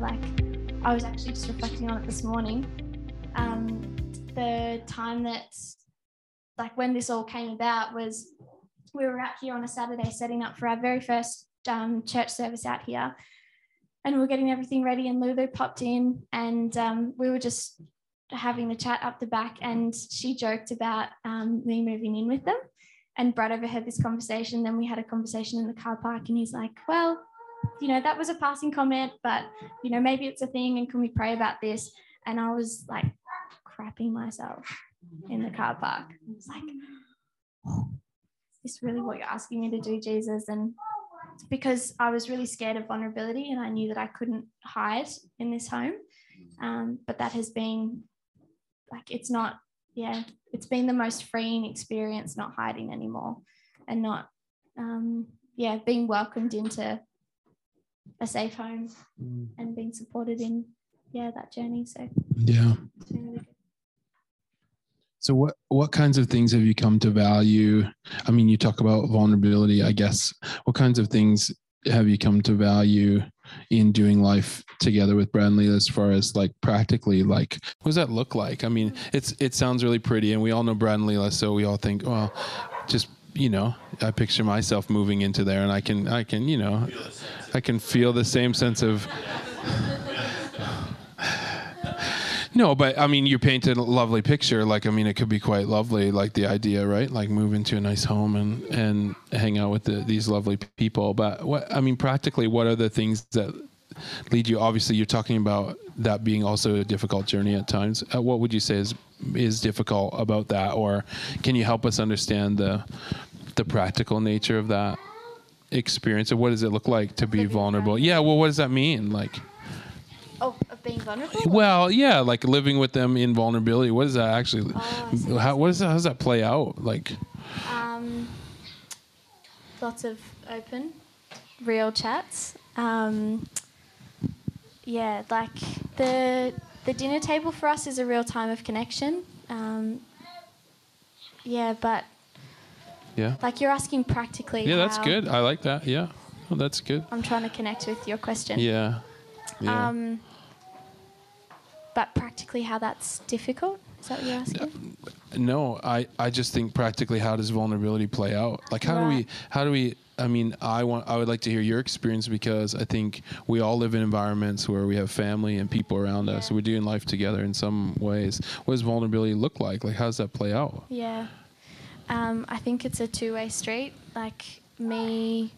Like, I was actually just reflecting on it this morning. Um, the time that, like, when this all came about was we were out here on a Saturday setting up for our very first um, church service out here. And we were getting everything ready, and Lulu popped in, and um, we were just having the chat up the back. And she joked about um, me moving in with them. And Brad overheard this conversation. Then we had a conversation in the car park, and he's like, Well, you know, that was a passing comment, but, you know, maybe it's a thing, and can we pray about this? And I was like, crapping myself in the car park. It's like, is this really what you're asking me to do, Jesus? And because I was really scared of vulnerability and I knew that I couldn't hide in this home. Um, but that has been like, it's not, yeah, it's been the most freeing experience not hiding anymore and not, um, yeah, being welcomed into a safe home Mm. and being supported in, yeah, that journey. So Yeah. really. So what what kinds of things have you come to value? I mean, you talk about vulnerability, I guess. What kinds of things have you come to value in doing life together with Bradley as far as like practically like what does that look like? I mean, it's it sounds really pretty and we all know Brad and Leela, so we all think, well, just you know, I picture myself moving into there and I can I can, you know, I can feel the same sense of No, but I mean, you painted a lovely picture. Like, I mean, it could be quite lovely. Like the idea, right? Like move into a nice home and and hang out with the, these lovely people. But what I mean, practically, what are the things that lead you? Obviously, you're talking about that being also a difficult journey at times. Uh, what would you say is is difficult about that, or can you help us understand the the practical nature of that experience? Or what does it look like to be vulnerable. Yeah. Well, what does that mean? Like. Oh, of being vulnerable? Well, yeah, like living with them in vulnerability. What does that actually? Oh, how what does that, how does that play out? Like, Um, lots of open, real chats. Um, yeah, like the the dinner table for us is a real time of connection. Um, yeah, but yeah, like you're asking practically. yeah, that's good. I like that. Yeah, well, that's good. I'm trying to connect with your question. Yeah, yeah. Um, but practically, how that's difficult? Is that what you're asking? no, I I just think practically, how does vulnerability play out? Like, how do we how do we? I mean, I want I would like to hear your experience because I think we all live in environments where we have family and people around us. We're doing life together in some ways. What does vulnerability look like? Like, how does that play out? Yeah. Um, I think it's a two way street. Like me,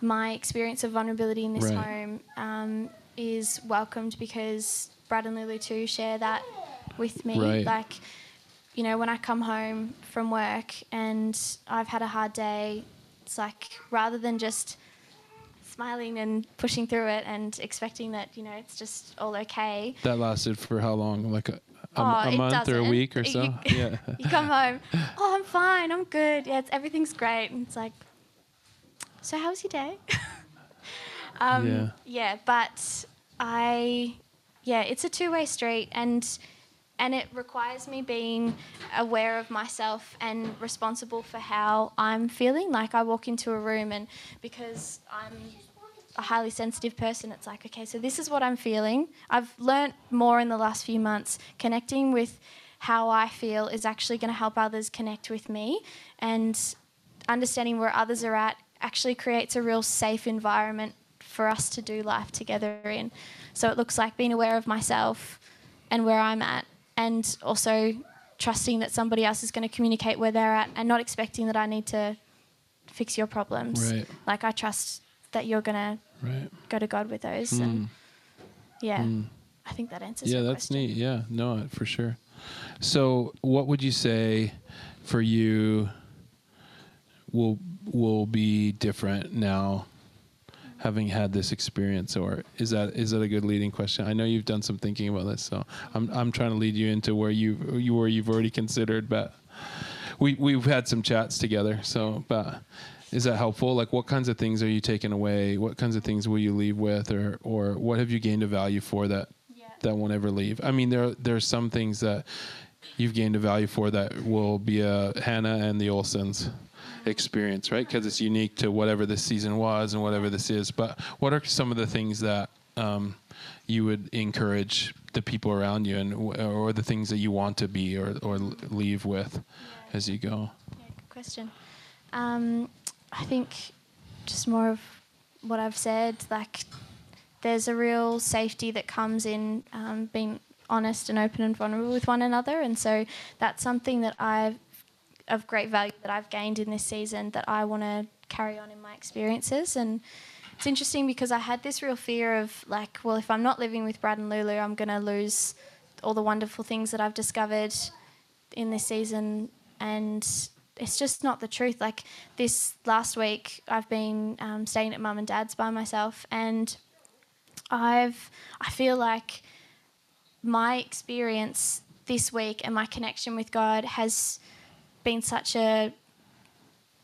my experience of vulnerability in this Right. home um, is welcomed because Brad and Lulu too share that with me. Right. Like, you know, when I come home from work and I've had a hard day, it's like rather than just smiling and pushing through it and expecting that, you know, it's just all okay. That lasted for how long? Like a, a, Oh, a month or a week or You- so? yeah. you come home, oh, I'm fine, I'm good. Yeah, it's, everything's great. And it's like, so how was your day? um, Yeah. yeah, but I, yeah, it's a two-way street, and and it requires me being aware of myself and responsible for how I'm feeling. Like I walk into a room, and because I'm a highly sensitive person, it's like, okay, so this is what I'm feeling. I've learnt more in the last few months. Connecting with how I feel is actually going to help others connect with me, and understanding where others are at actually creates a real safe environment for us to do life together in. So it looks like being aware of myself and where I'm at, and also trusting that somebody else is going to communicate where they're at, and not expecting that I need to fix your problems. Right. Like I trust that you're going to Right. go to God with those. And yeah, I think that answers Hmm. Yeah, that's question. neat. Yeah, no, for sure. So, what would you say for you will will be different now, having had this experience, or is that is that a good leading question? I know you've done some thinking about this, so I'm I'm trying to lead you into where you you where you've already considered, but we we've had some chats together. So, but is that helpful? Like, what kinds of things are you taking away? What kinds of things will you leave with, or or what have you gained a value for that Yeah. that won't ever leave? I mean, there there are some things that you've gained a value for that will be a Hannah and the Olsons experience, right? Because it's unique to whatever this season was and whatever this is. But what are some of the things that um, you would encourage the people around you and or the things that you want to be or or leave with yeah. as you go? Yeah, good question. Um, I think just more of what I've said. Like, there's a real safety that comes in um, being honest and open and vulnerable with one another, and so that's something that I've of great value that I've gained in this season that I want to carry on in my experiences and it's interesting because I had this real fear of like, well, if I'm not living with Brad and Lulu, I'm going to lose all the wonderful things that I've discovered in this season. And it's just not the truth. Like this last week, I've been um, staying at mum and dad's by myself, and I've I feel like my experience this week and my connection with God has been such a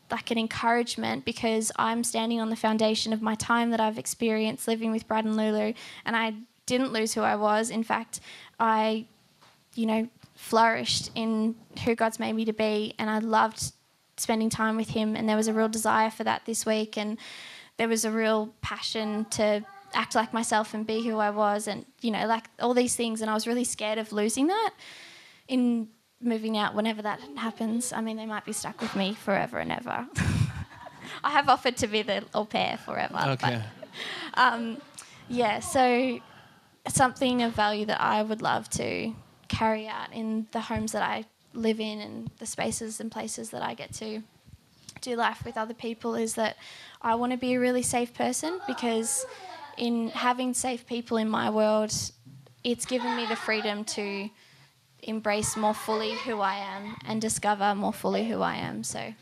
like an encouragement because I'm standing on the foundation of my time that I've experienced living with Brad and Lulu, and I didn't lose who I was. In fact, I, you know, flourished in who God's made me to be, and I loved spending time with Him. And there was a real desire for that this week, and there was a real passion to act like myself and be who I was, and you know, like all these things. And I was really scared of losing that in moving out whenever that happens. I mean, they might be stuck with me forever and ever. I have offered to be the au pair forever. Okay. But, um, yeah, so something of value that I would love to carry out in the homes that I live in and the spaces and places that I get to do life with other people is that I want to be a really safe person because in having safe people in my world, it's given me the freedom to embrace more fully who I am and discover more fully who I am. So,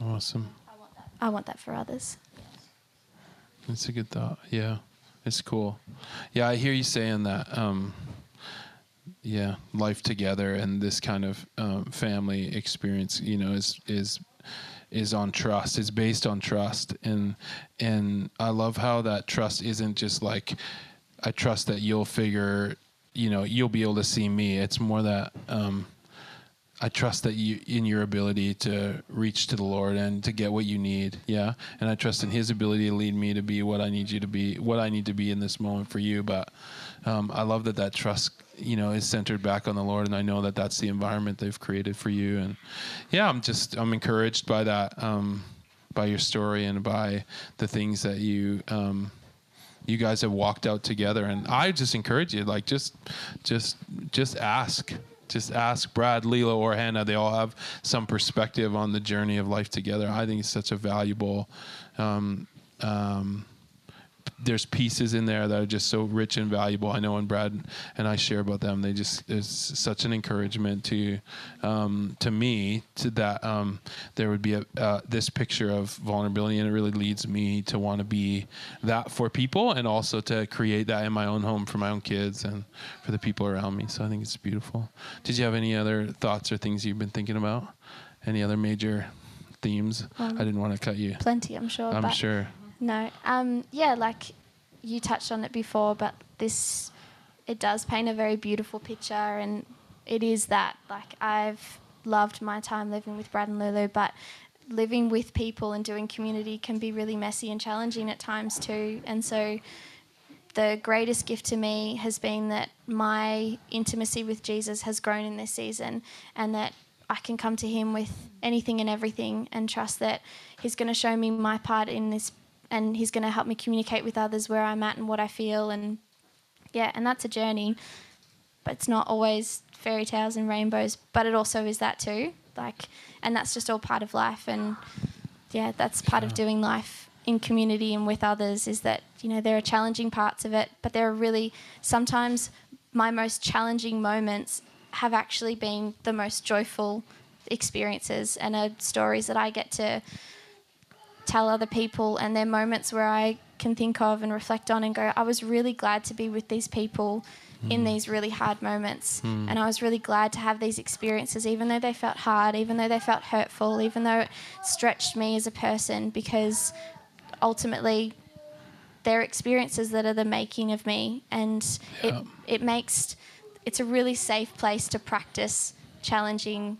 awesome. I want that, I want that for others. That's a good thought. Yeah, it's cool. Yeah, I hear you saying that. Um, yeah, life together and this kind of um, family experience, you know, is is is on trust. It's based on trust, and and I love how that trust isn't just like I trust that you'll figure you know you'll be able to see me it's more that um, i trust that you in your ability to reach to the lord and to get what you need yeah? And i trust in his ability to lead me to be what i need you to be what i need to be in this moment for you. But um, i love that that trust you know is centered back on the lord and i know that that's the environment they've created for you. And yeah i'm just i'm encouraged by that um, by your story and by the things that you um, you guys have walked out together. And i just encourage you like just just just ask just ask brad Leela, or hannah. They all have some perspective on the journey of life together. I think it's such a valuable um, um, there's pieces in there that are just so rich and valuable. I know when Brad and I share about them, they just it's such an encouragement to um, to me to that um, there would be a uh, this picture of vulnerability, and it really leads me to want to be that for people, and also to create that in my own home for my own kids and for the people around me. So I think it's beautiful. Did you have any other thoughts or things you've been thinking about? Any other major themes? Um, I didn't want to cut you. Plenty, I'm sure. I'm sure. No. Um, yeah, like you touched on it before, but this it does paint a very beautiful picture, and it is that. Like I've loved my time living with Brad and Lulu, but living with people and doing community can be really messy and challenging at times too. And so the greatest gift to me has been that my intimacy with Jesus has grown in this season and that I can come to him with anything and everything and trust that he's going to show me my part in this and he's going to help me communicate with others where I'm at and what I feel and yeah, and that's a journey. But it's not always fairy tales and rainbows, but it also is that too. Like and that's just all part of life and yeah, that's part yeah. of doing life in community and with others is that, you know, there are challenging parts of it, but there are really sometimes my most challenging moments have actually been the most joyful experiences and are stories that I get to tell other people, and they're moments where I can think of and reflect on and go, I was really glad to be with these people mm. in these really hard moments. Mm. And I was really glad to have these experiences, even though they felt hard, even though they felt hurtful, even though it stretched me as a person, because ultimately they're experiences that are the making of me. And yeah. it, it makes, it's a really safe place to practice challenging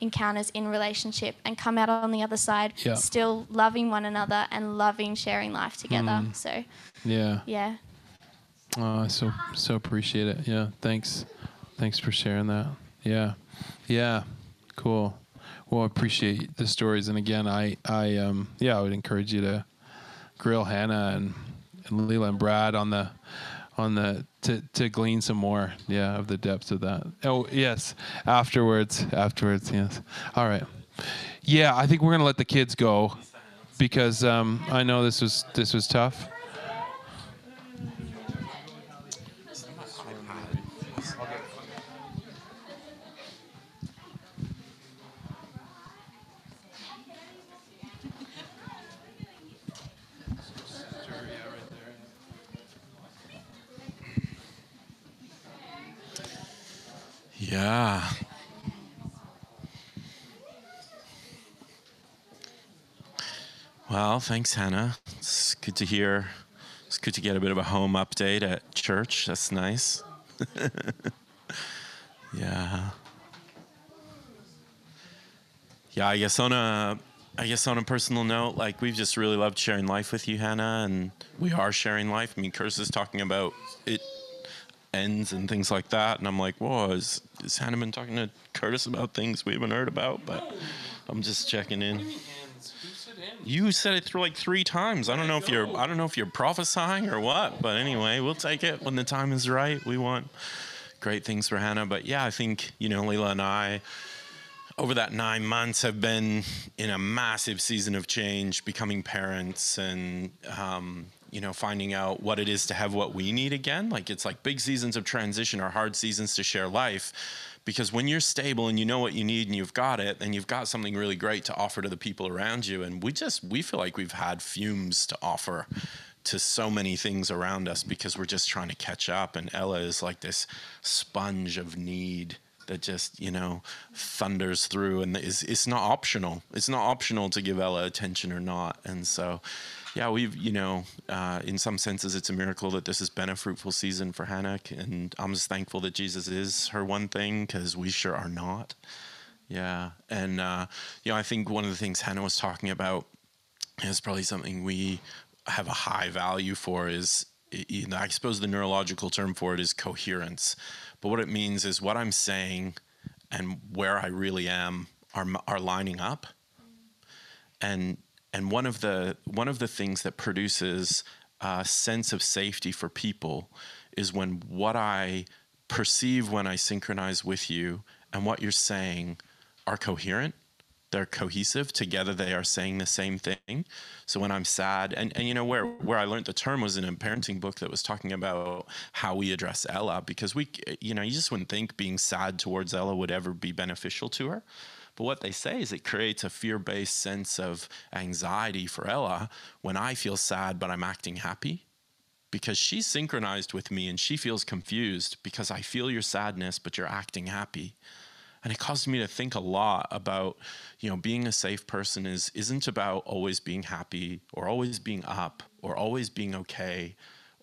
encounters in relationship and come out on the other side Yeah. still loving one another and loving sharing life together. Mm. So, Yeah. yeah. Oh, I so so appreciate it. Yeah. Thanks. Thanks for sharing that. Yeah. Yeah. Cool. Well, I appreciate the stories. And again, I I um yeah, I would encourage you to grill Hannah and and Leela and Brad on the on the to to glean some more, yeah, of the depths of that. Oh yes, afterwards, afterwards, yes. All right, yeah. I think we're gonna let the kids go because um, I know this was this was tough. Yeah. Well, thanks, Hannah. It's good to hear. It's good to get a bit of a home update at church. That's nice. yeah. Yeah, I guess on a I guess on a personal note, like we've just really loved sharing life with you, Hannah, and we are sharing life. I mean, Curtis is talking about it ends and things like that. And I'm like, whoa, is, is Hannah been talking to Curtis about things we haven't heard about? But I'm just checking in. You said it through like three times. I don't know if you're I don't know if you're prophesying or what, but anyway, we'll take it when the time is right. We want great things for Hannah. But yeah, I think, you know, Leela and I over that nine months have been in a massive season of change, becoming parents and um, you know, finding out what it is to have what we need again. Like it's like big seasons of transition are hard seasons to share life. Because when you're stable and you know what you need and you've got it, then you've got something really great to offer to the people around you. And we just we feel like we've had fumes to offer to so many things around us because we're just trying to catch up. And Ella is like this sponge of need that just you know thunders through and is it's not optional it's not optional to give ella attention or not and so yeah we've you know uh, in some senses it's a miracle that this has been a fruitful season for hannah and i'm just thankful that jesus is her one thing because we sure are not yeah and uh, you know i think one of the things hannah was talking about is probably something we have a high value for is you know, I suppose the neurological term for it is coherence. But what it means is what I'm saying and where I really am are are lining up. And and one of the one of the things that produces a sense of safety for people is when what I perceive when I synchronize with you and what you're saying are coherent they're cohesive together they are saying the same thing. So when i'm sad and, and you know where where i learned the term was in a parenting book that was talking about how we address ella because we you know you just wouldn't think being sad towards ella would ever be beneficial to her but what they say is it creates a fear-based sense of anxiety for ella when i feel sad but i'm acting happy. Because she's synchronized with me and she feels confused because i feel your sadness but you're acting happy. And it caused me to think a lot about you know being a safe person is isn't about always being happy or always being up or always being okay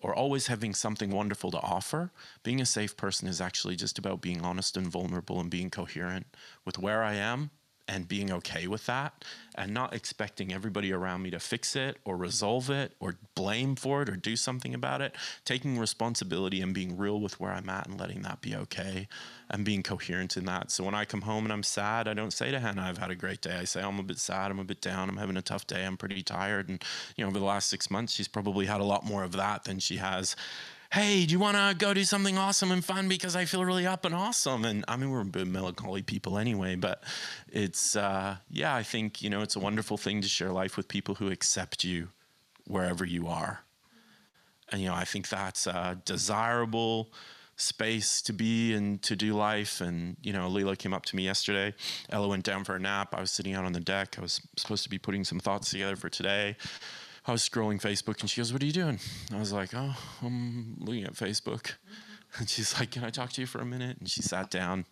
or always having something wonderful to offer being a safe person is actually just about being honest and vulnerable and being coherent with where i am and being okay with that and not expecting everybody around me to fix it or mm-hmm. resolve it or blame for it or do something about it taking responsibility and being real with where i'm at and letting that be okay and being coherent in that. So when i come home and i'm sad i don't say to hannah i've had a great day. I say i'm a bit sad i'm a bit down i'm having a tough day i'm pretty tired. And you know over the last six months she's probably had a lot more of that than she has hey, do you want to go do something awesome and fun because I feel really up and awesome? And I mean, we're a bit melancholy people anyway, but it's, uh, yeah, I think, you know, it's a wonderful thing to share life with people who accept you wherever you are. And, you know, I think that's a desirable space to be and to do life. And, you know, Leela came up to me yesterday. Ella went down for a nap. I was sitting out on the deck. I was supposed to be putting some thoughts together for today. I was scrolling Facebook and she goes, What are you doing? I was like, Oh, I'm looking at Facebook. And she's like, Can I talk to you for a minute? And she sat down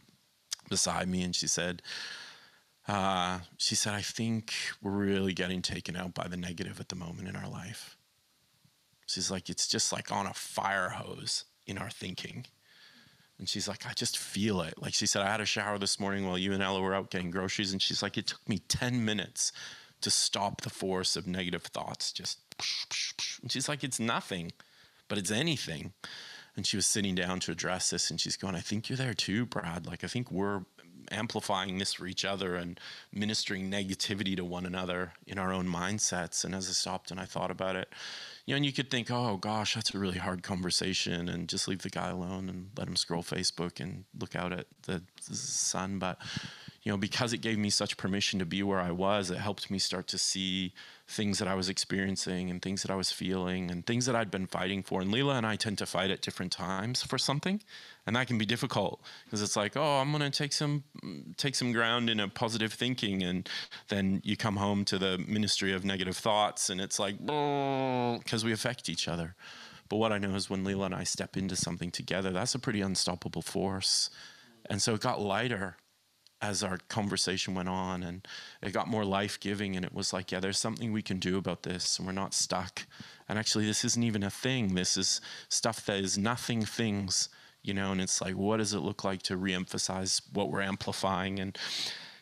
beside me and she said, uh, She said, I think we're really getting taken out by the negative at the moment in our life. She's like, It's just like on a fire hose in our thinking. And she's like, I just feel it. Like she said, I had a shower this morning while you and Ella were out getting groceries. And she's like, it took me 10 minutes to stop the force of negative thoughts. Just, and she's like, it's nothing, but it's anything. And she was sitting down to address this. And she's going, I think you're there too, Brad. Like, I think we're amplifying this for each other and ministering negativity to one another in our own mindsets. And as I stopped and I thought about it, you know, and you could think, oh gosh, that's a really hard conversation, and just leave the guy alone and let him scroll Facebook and look out at the, the sun. But you know, because it gave me such permission to be where I was, it helped me start to see things that I was experiencing and things that I was feeling and things that I'd been fighting for. And Leela and I tend to fight at different times for something, and that can be difficult because it's like, oh, I'm gonna take some take some ground in a positive thinking, and then you come home to the ministry of negative thoughts, and it's like, mm, because we affect each other. But what I know is when Leela and I step into something together, that's a pretty unstoppable force. And so it got lighter as our conversation went on and it got more life giving and it was like yeah there's something we can do about this and we're not stuck. And actually this isn't even a thing. This is stuff that is nothing things you know and it's like what does it look like to reemphasize what we're amplifying? And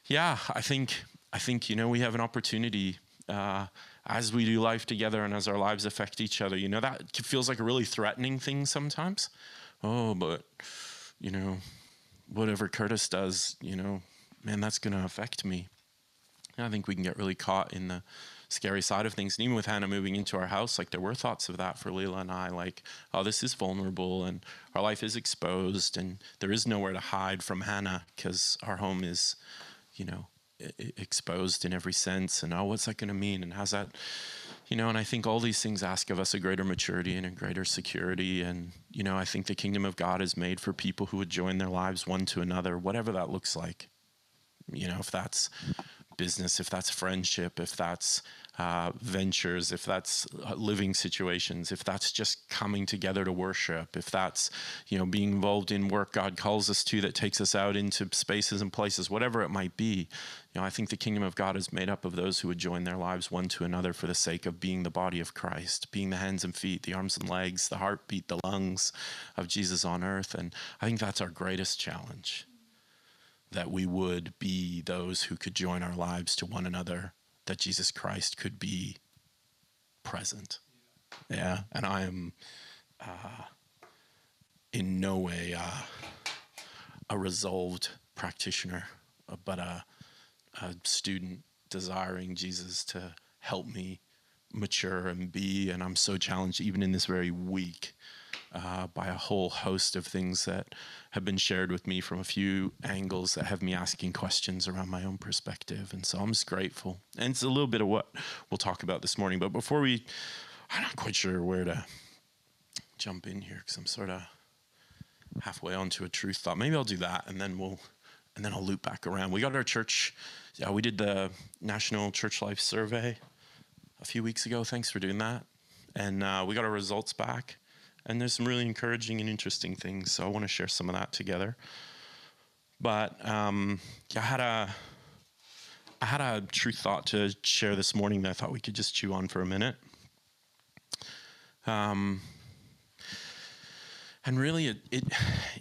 yeah i think i think you know we have an opportunity uh, as we do life together and as our lives affect each other you know that feels like a really threatening thing sometimes. Oh but you know whatever curtis does you know man, that's going to affect me. And I think we can get really caught in the scary side of things. And even with Hannah moving into our house, like there were thoughts of that for Leela and I, like, oh, this is vulnerable and our life is exposed and there is nowhere to hide from Hannah because our home is, you know, I- exposed in every sense. And oh, what's that going to mean? And how's that, you know, and I think all these things ask of us a greater maturity and a greater security. And, you know, I think the kingdom of God is made for people who would join their lives one to another, whatever that looks like you know, if that's business, if that's friendship, if that's uh, ventures, if that's uh, living situations, if that's just coming together to worship, if that's you know being involved in work God calls us to that takes us out into spaces and places, whatever it might be. You know, I think the kingdom of God is made up of those who would join their lives one to another for the sake of being the body of Christ, being the hands and feet, the arms and legs, the heartbeat, the lungs of Jesus on earth, and I think that's our greatest challenge that we would be those who could join our lives to one another, that Jesus Christ could be present. Yeah, and I am uh, in no way uh, a resolved practitioner, uh, but a, a student desiring Jesus to help me mature and be. And I'm so challenged, even in this very week, uh, by a whole host of things that have been shared with me from a few angles that have me asking questions around my own perspective. And so I'm just grateful. And it's a little bit of what we'll talk about this morning. But before we, I'm not quite sure where to jump in here because I'm sort of halfway onto a truth thought. Maybe I'll do that and then we'll, and then I'll loop back around. We got our church, yeah, we did the National Church Life Survey a few weeks ago. Thanks for doing that. And uh, we got our results back and there's some really encouraging and interesting things. So I want to share some of that together. But um, I had a I had a true thought to share this morning that I thought we could just chew on for a minute. Um, and really, it, it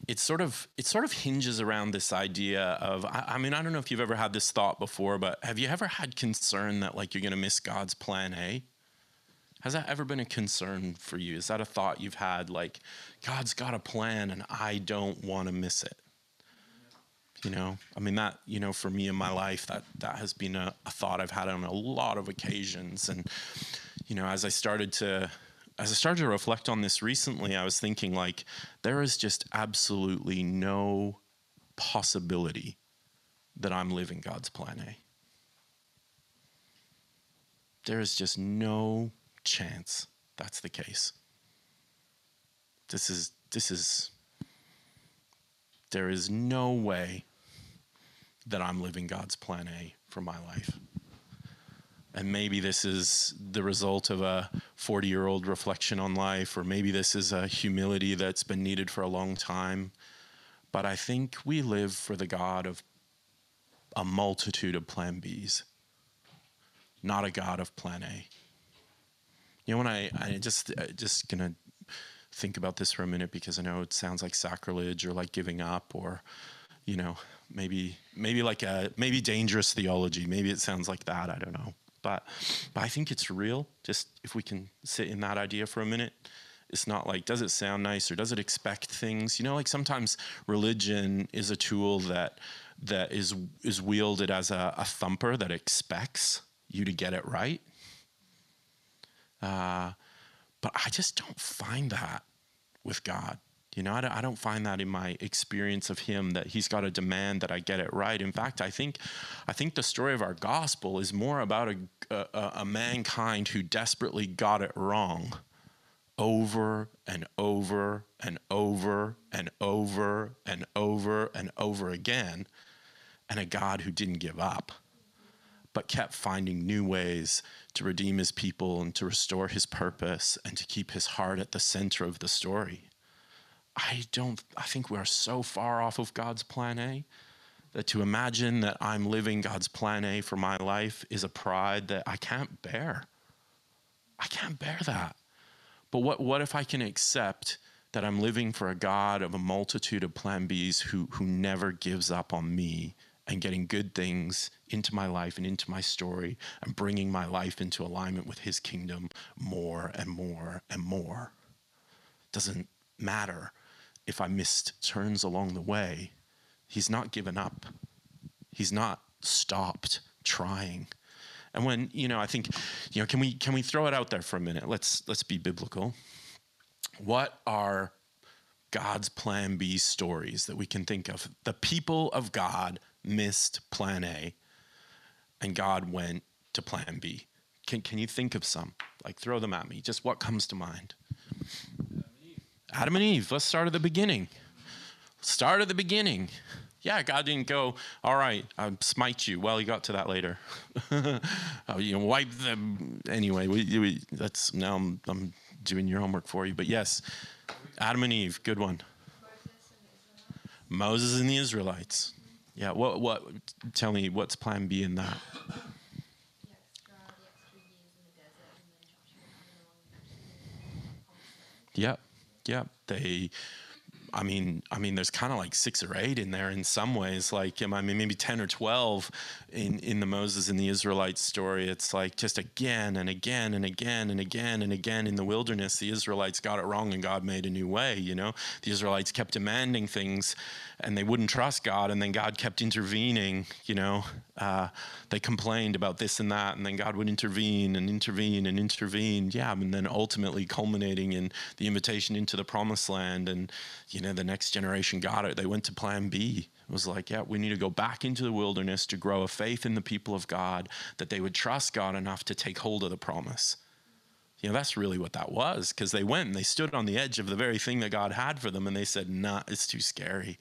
it sort of it sort of hinges around this idea of I, I mean I don't know if you've ever had this thought before, but have you ever had concern that like you're going to miss God's plan A? Has that ever been a concern for you? Is that a thought you've had like, God's got a plan and I don't want to miss it? You know, I mean, that, you know, for me in my life, that, that has been a, a thought I've had on a lot of occasions. And, you know, as I started to, as I started to reflect on this recently, I was thinking like, there is just absolutely no possibility that I'm living God's plan A. There is just no chance that's the case. This is, this is, there is no way that I'm living God's plan A for my life. And maybe this is the result of a 40 year old reflection on life, or maybe this is a humility that's been needed for a long time. But I think we live for the God of a multitude of plan Bs, not a God of plan A. You know, when I, I just, I just gonna think about this for a minute because I know it sounds like sacrilege or like giving up or, you know, maybe maybe like a maybe dangerous theology. Maybe it sounds like that. I don't know. But but I think it's real. Just if we can sit in that idea for a minute. It's not like does it sound nice or does it expect things? You know, like sometimes religion is a tool that that is is wielded as a, a thumper that expects you to get it right. Uh, but I just don't find that with God. You know, I don't, find that in my experience of Him that He's got a demand that I get it right. In fact, I think, I think the story of our gospel is more about a, a, a mankind who desperately got it wrong over and over and over and over and over and over again, and a God who didn't give up but kept finding new ways to redeem his people and to restore his purpose and to keep his heart at the center of the story. I don't, I think we are so far off of God's plan A that to imagine that I'm living God's plan A for my life is a pride that I can't bear. I can't bear that. But what, what if I can accept that I'm living for a God of a multitude of plan Bs who, who never gives up on me and getting good things into my life and into my story and bringing my life into alignment with his kingdom more and more and more. Doesn't matter if I missed turns along the way. He's not given up. He's not stopped trying. And when, you know, I think, you know, can we can we throw it out there for a minute? Let's let's be biblical. What are God's plan B stories that we can think of? The people of God missed plan A and God went to plan B? Can, can you think of some? Like, throw them at me. Just what comes to mind? Adam and Eve. Let's start at the beginning. Start at the beginning. Yeah, God didn't go, all right, I'll smite you. Well, he got to that later. oh, you know, wipe them. Anyway, we, we, that's now I'm, I'm doing your homework for you. But yes, Adam and Eve, good one. Moses and the Israelites. Yeah. What? What? Tell me what's Plan B in that. Yep. Yep. They I mean, I mean, there's kind of like six or eight in there in some ways. Like, I mean, maybe ten or twelve in in the Moses and the Israelites story. It's like just again and again and again and again and again in the wilderness, the Israelites got it wrong and God made a new way. You know, the Israelites kept demanding things, and they wouldn't trust God, and then God kept intervening. You know, uh, they complained about this and that, and then God would intervene and intervene and intervene. Yeah, and then ultimately culminating in the invitation into the promised land. And, you know, the next generation got it. They went to plan B. It was like, yeah, we need to go back into the wilderness to grow a faith in the people of God that they would trust God enough to take hold of the promise. You know, that's really what that was because they went and they stood on the edge of the very thing that God had for them and they said, nah, it's too scary.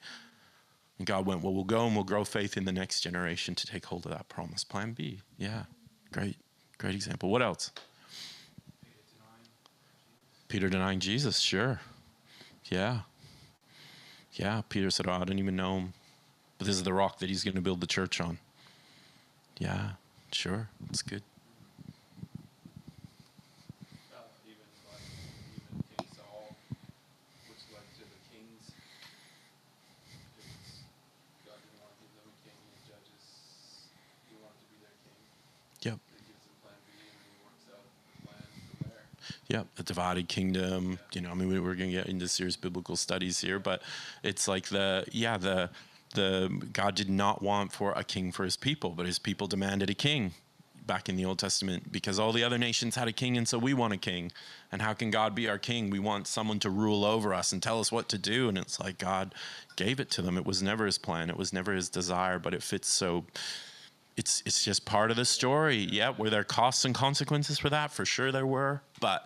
And God went, Well, we'll go and we'll grow faith in the next generation to take hold of that promise. Plan B. Yeah. Great. Great example. What else? Peter denying Jesus, sure. Yeah. Yeah. Peter said, Oh, I don't even know him. But this is the rock that he's going to build the church on. Yeah, sure. It's good. Divided kingdom. You know, I mean, we, are going to get into serious biblical studies here, but it's like the yeah the the God did not want for a king for his people, but his people demanded a king back in the Old Testament because all the other nations had a king, and so we want a king. And how can God be our king? We want someone to rule over us and tell us what to do. And it's like God gave it to them. It was never his plan. It was never his desire, but it fits so it's it's just part of the story. Yeah, were there costs and consequences for that? For sure there were. But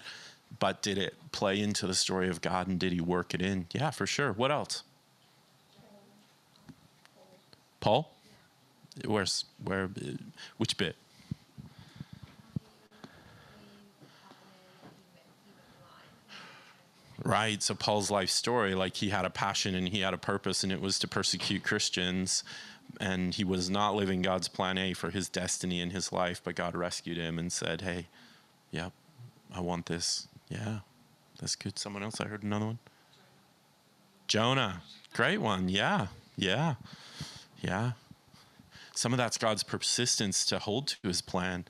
but did it play into the story of God and did he work it in? Yeah, for sure. What else? Paul? Where's where which bit? Right. So Paul's life story, like he had a passion and he had a purpose and it was to persecute Christians and he was not living God's plan A for his destiny in his life, but God rescued him and said, "Hey, yep, I want this." Yeah, That's good. Someone else, I heard another one. Jonah. Great one. Yeah. Yeah. Yeah. Some of that's God's persistence to hold to his plan.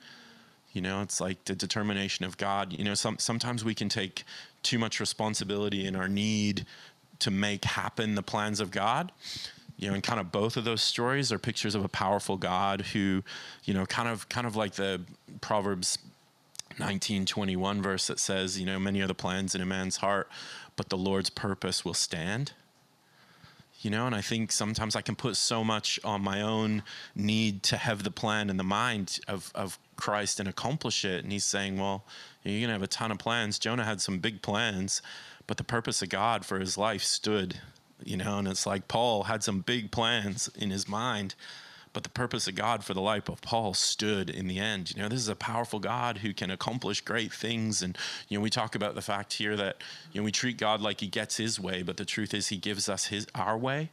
You know, it's like the determination of God. You know, some, sometimes we can take too much responsibility in our need to make happen the plans of God. You know, and kind of both of those stories are pictures of a powerful God who, you know, kind of kind of like the Proverbs 1921 verse that says, you know, many are the plans in a man's heart, but the Lord's purpose will stand. You know and i think sometimes i can put so much on my own need to have the plan in the mind of, of christ and accomplish it. And he's saying well you're going to have a ton of plans. Jonah had some big plans but the purpose of god for his life stood you know and it's like paul had some big plans in his mind but the purpose of God for the life of Paul stood in the end. You know, this is a powerful God who can accomplish great things. And, you know, we talk about the fact here that, you know, we treat God like he gets his way, but the truth is he gives us his our way.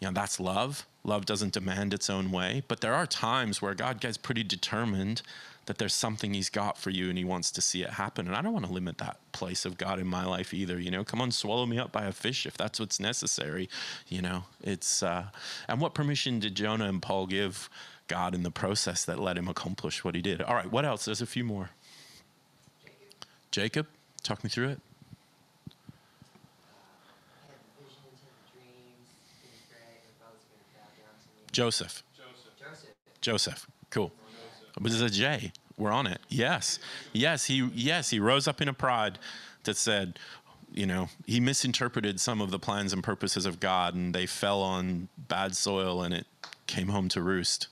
You know, that's love. Love doesn't demand its own way. But there are times where God gets pretty determined that there's something he's got for you and he wants to see it happen. And I don't want to limit that place of God in my life either. You know, come on, swallow me up by a fish if that's what's necessary. You know, it's, uh, and what permission did Jonah and Paul give God in the process that let him accomplish what he did? All right, what else? There's a few more. Jacob, talk me through it. Joseph. Joseph. Joseph. Cool. But it's a J. We're on it. Yes. Yes, he yes, he rose up in a pride that said, you know, he misinterpreted some of the plans and purposes of God and they fell on bad soil and it came home to roost.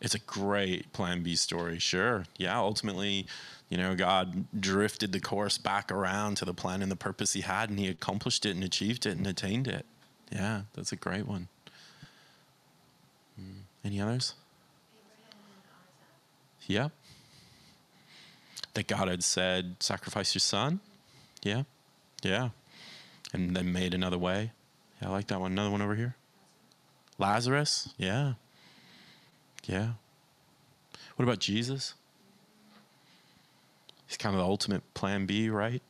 It's a great plan B story, sure. Yeah, ultimately you know, God drifted the course back around to the plan and the purpose He had, and He accomplished it and achieved it and attained it. Yeah, that's a great one. Mm. Any others? Yeah. That God had said, sacrifice your son. Yeah. Yeah. And then made another way. Yeah, I like that one. Another one over here. Lazarus. Yeah. Yeah. What about Jesus? He's kind of the ultimate plan B, right?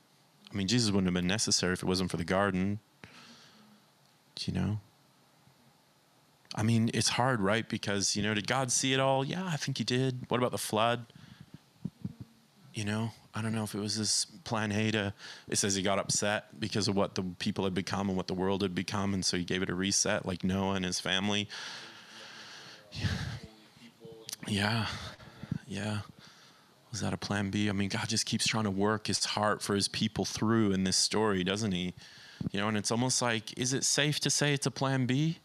I mean, Jesus wouldn't have been necessary if it wasn't for the garden. Do You know? I mean, it's hard, right? Because, you know, did God see it all? Yeah, I think he did. What about the flood? You know, I don't know if it was this plan A to, it says he got upset because of what the people had become and what the world had become. And so he gave it a reset, like Noah and his family. Yeah. Yeah was that a plan B? I mean, God just keeps trying to work his heart for his people through in this story, doesn't he? You know, and it's almost like, is it safe to say it's a plan B?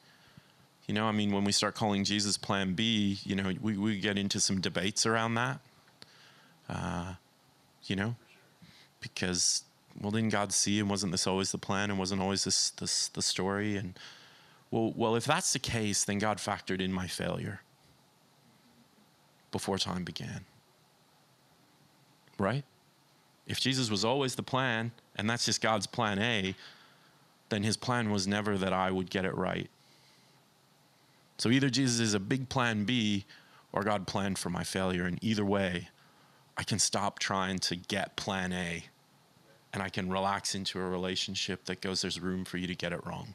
You know, I mean, when we start calling Jesus plan B, you know, we, we get into some debates around that. Uh, you know, because, well, didn't God see and wasn't this always the plan and wasn't always this, this the story? And, well, well, if that's the case, then God factored in my failure before time began right? If Jesus was always the plan, and that's just God's plan A, then his plan was never that I would get it right. So either Jesus is a big plan B or God planned for my failure. And either way, I can stop trying to get plan A and I can relax into a relationship that goes, there's room for you to get it wrong.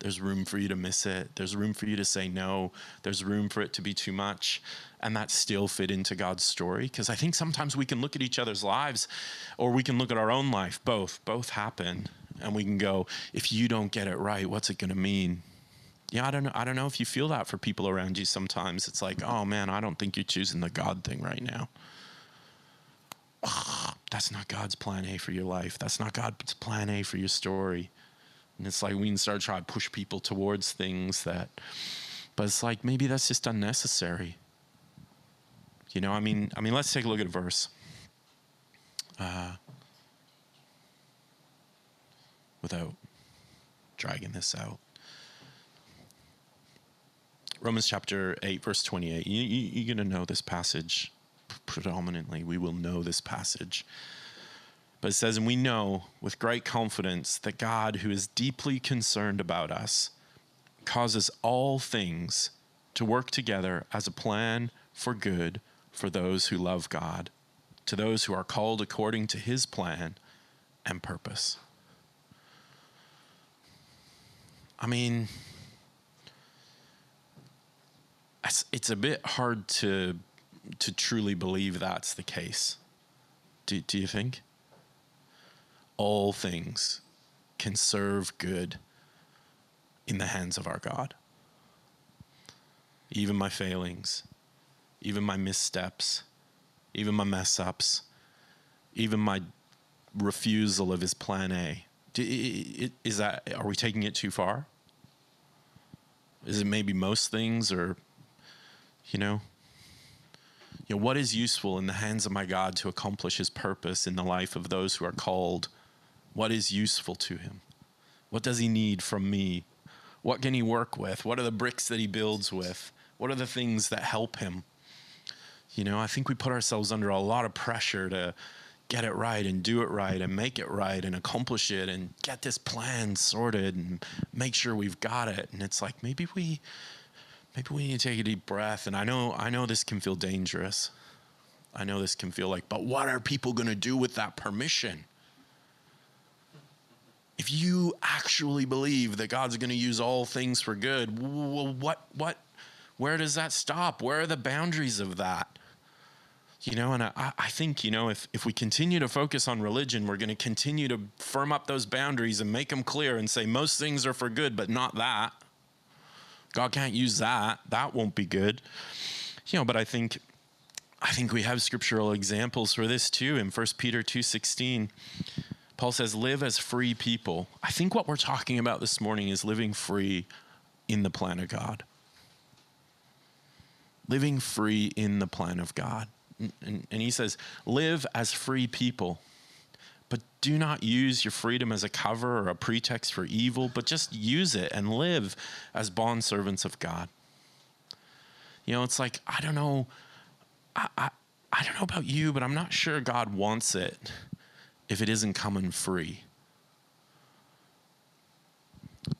There's room for you to miss it. There's room for you to say no. There's room for it to be too much. And that still fit into God's story. Because I think sometimes we can look at each other's lives or we can look at our own life. Both. Both happen. And we can go, if you don't get it right, what's it going to mean? Yeah, I don't know. I don't know if you feel that for people around you sometimes. It's like, oh man, I don't think you're choosing the God thing right now. That's not God's plan A for your life. That's not God's plan A for your story. And it's like we can start trying to push people towards things that, but it's like maybe that's just unnecessary. You know, I mean, I mean, let's take a look at a verse. Uh, without dragging this out. Romans chapter 8, verse 28. You, you, you're going to know this passage predominantly. We will know this passage. But it says, and we know with great confidence that God, who is deeply concerned about us, causes all things to work together as a plan for good for those who love God, to those who are called according to his plan and purpose. I mean, it's, a bit hard to to truly believe that's the case. Do, do you think? All things can serve good in the hands of our God. Even my failings, even my missteps, even my mess ups, even my refusal of his plan A. Is that, are we taking it too far? Is it maybe most things or, you know, you know, what is useful in the hands of my God to accomplish his purpose in the life of those who are called? What is useful to him? What does he need from me? What can he work with? What are the bricks that he builds with? What are the things that help him? You know, I think we put ourselves under a lot of pressure to get it right and do it right and make it right and accomplish it and get this plan sorted and make sure we've got it. And it's like maybe we maybe we need to take a deep breath. And I know I know this can feel dangerous. I know this can feel like, but what are people to do with that permission? If you actually believe that God's going to use all things for good, what what where does that stop? Where are the boundaries of that? You know, and I, I think, you know, if, if we continue to focus on religion, we're going to continue to firm up those boundaries and make them clear and say most things are for good, but not that. God can't use that. That won't be good. You know, but I think I think we have scriptural examples for this too in 1 Peter 2:16. Paul says live as free people. I think what we're talking about this morning is living free in the plan of God. Living free in the plan of God. And, and he says, live as free people. But do not use your freedom as a cover or a pretext for evil, but just use it and live as bond servants of God. You know, it's like, I don't know, I, I, I don't know about you, but I'm not sure God wants it if it isn't coming free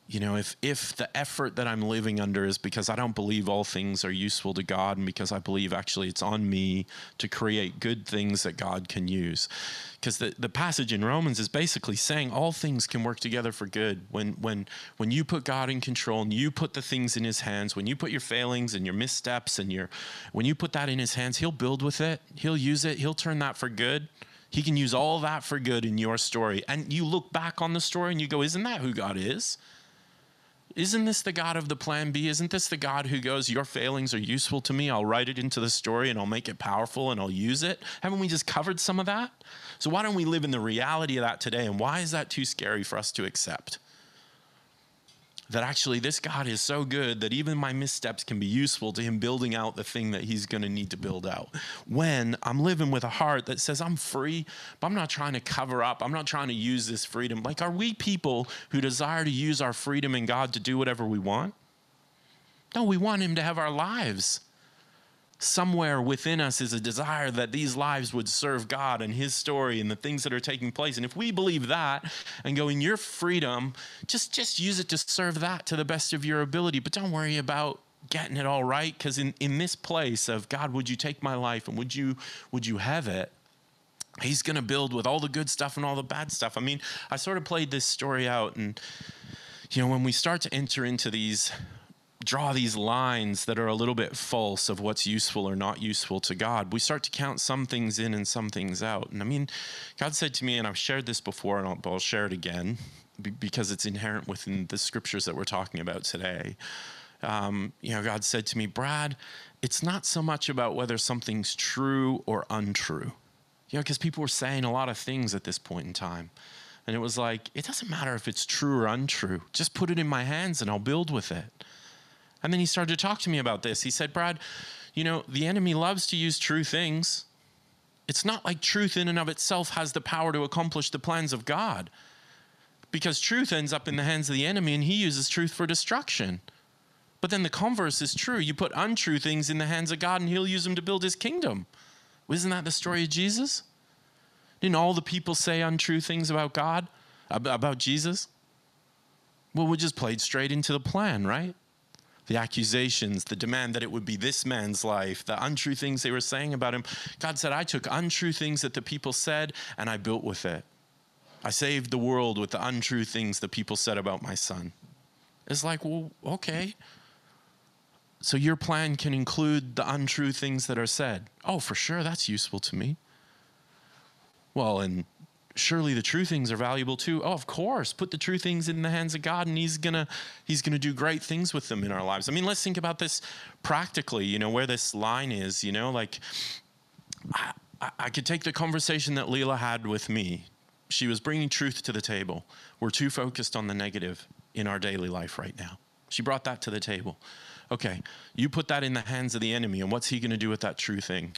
you know, if if the effort that I'm living under is because I don't believe all things are useful to God and because I believe actually it's on me to create good things that God can use. Because the, the passage in Romans is basically saying all things can work together for good. When when when you put God in control and you put the things in his hands, when you put your failings and your missteps and your when you put that in his hands, he'll build with it, he'll use it, he'll turn that for good. He can use all that for good in your story. And you look back on the story and you go, Isn't that who God is? Isn't this the God of the plan B? Isn't this the God who goes, Your failings are useful to me? I'll write it into the story and I'll make it powerful and I'll use it? Haven't we just covered some of that? So, why don't we live in the reality of that today? And why is that too scary for us to accept? That actually this God is so good that even my missteps can be useful to him building out the thing that he's going to need to build out. When I'm living with a heart that says I'm free, but I'm not trying to cover up, I'm not trying to use this freedom. Like, are we people who desire to use our freedom in God to do whatever we want? No, we want him to have our lives somewhere within us is a desire that these lives would serve God and His story and the things that are taking place. And if we believe that and go in your freedom, just just use it to serve that to the best of your ability. But don't worry about getting it all right because in, in this place of God, would you take my life and would you would you have it? He's going to build with all the good stuff and all the bad stuff. I mean, I sort of played this story out and you know, when we start to enter into these draw these lines that are a little bit false of what's useful or not useful to God, we start to count some things in and some things out. And I mean, God said to me, and I've shared this before, and I'll, I'll share it again because it's inherent within the scriptures that we're talking about today. Um, you know, God said to me, Brad, it's not so much about whether something's true or untrue. You know, because people were saying a lot of things at this point in time. And it was like, it doesn't matter if it's true or untrue. Just put it in my hands and I'll build with it. And then he started to talk to me about this. He said, Brad, you know, the enemy loves to use true things. It's not like truth in and of itself has the power to accomplish the plans of God. Because truth ends up in the hands of the enemy and he uses truth for destruction. But then the converse is true. You put untrue things in the hands of God and he'll use them to build his kingdom. Isn't that the story of Jesus? Didn't all the people say untrue things about God, about Jesus? Well, we just played straight into the plan, right? The accusations, the demand that it would be this man's life, the untrue things they were saying about him. God said, I took untrue things that the people said and I built with it. I saved the world with the untrue things the people said about my son. It's like, well, okay. So your plan can include the untrue things that are said. Oh, for sure, that's useful to me. Well, and surely the true things are valuable too. Oh, of course. Put the true things in the hands of God and he's going to he's going to do great things with them in our lives. I mean, let's think about this practically, you know, where this line is, you know, like I, I could take the conversation that Leela had with me. She was bringing truth to the table. We're too focused on the negative in our daily life right now. She brought that to the table. Okay, you put that in the hands of the enemy, and what's he going to do with that true thing?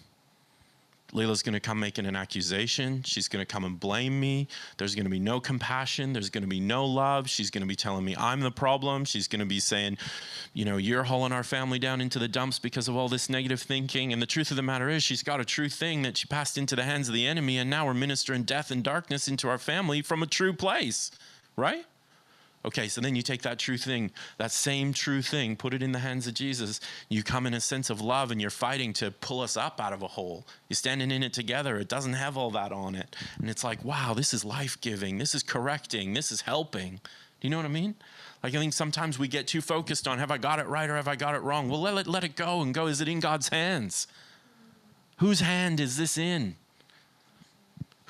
Layla's going to come making an accusation. She's going to come and blame me. There's going to be no compassion. There's going to be no love. She's going to be telling me I'm the problem. She's going to be saying, you know, you're hauling our family down into the dumps because of all this negative thinking. And the truth of the matter is, she's got a true thing that she passed into the hands of the enemy. And now we're ministering death and darkness into our family from a true place, right? Okay, so then you take that true thing, that same true thing, put it in the hands of Jesus. You come in a sense of love and you're fighting to pull us up out of a hole. You're standing in it together. It doesn't have all that on it. And it's like, wow, this is life giving. This is correcting. This is helping. Do you know what I mean? Like, I think sometimes we get too focused on have I got it right or have I got it wrong? Well, let it, let it go and go. Is it in God's hands? Whose hand is this in?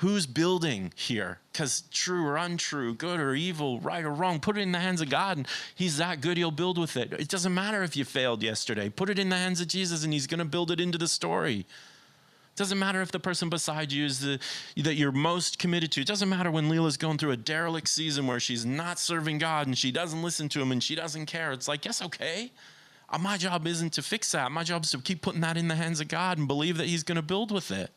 Who's building here? Because true or untrue, good or evil, right or wrong, put it in the hands of God and He's that good, He'll build with it. It doesn't matter if you failed yesterday. Put it in the hands of Jesus and He's going to build it into the story. It doesn't matter if the person beside you is the that you're most committed to. It doesn't matter when Leela's going through a derelict season where she's not serving God and she doesn't listen to him and she doesn't care. It's like, yes, okay. Uh, my job isn't to fix that. My job is to keep putting that in the hands of God and believe that He's going to build with it.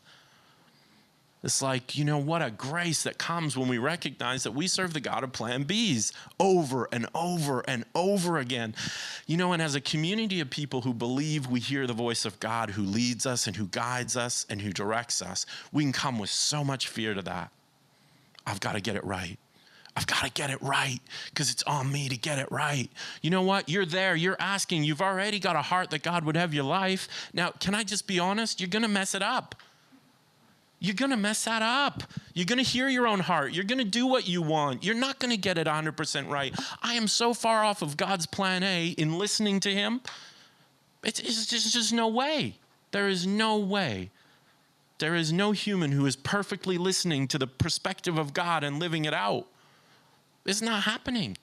It's like, you know, what a grace that comes when we recognize that we serve the God of plan Bs over and over and over again. You know, and as a community of people who believe we hear the voice of God who leads us and who guides us and who directs us, we can come with so much fear to that. I've got to get it right. I've got to get it right because it's on me to get it right. You know what? You're there. You're asking. You've already got a heart that God would have your life. Now, can I just be honest? You're going to mess it up you're going to mess that up. You're going to hear your own heart. You're going to do what you want. You're not going to get it 100% right. I am so far off of God's plan A in listening to Him. It's, it's just, just no way. There is no way. There is no human who is perfectly listening to the perspective of God and living it out. It's not happening.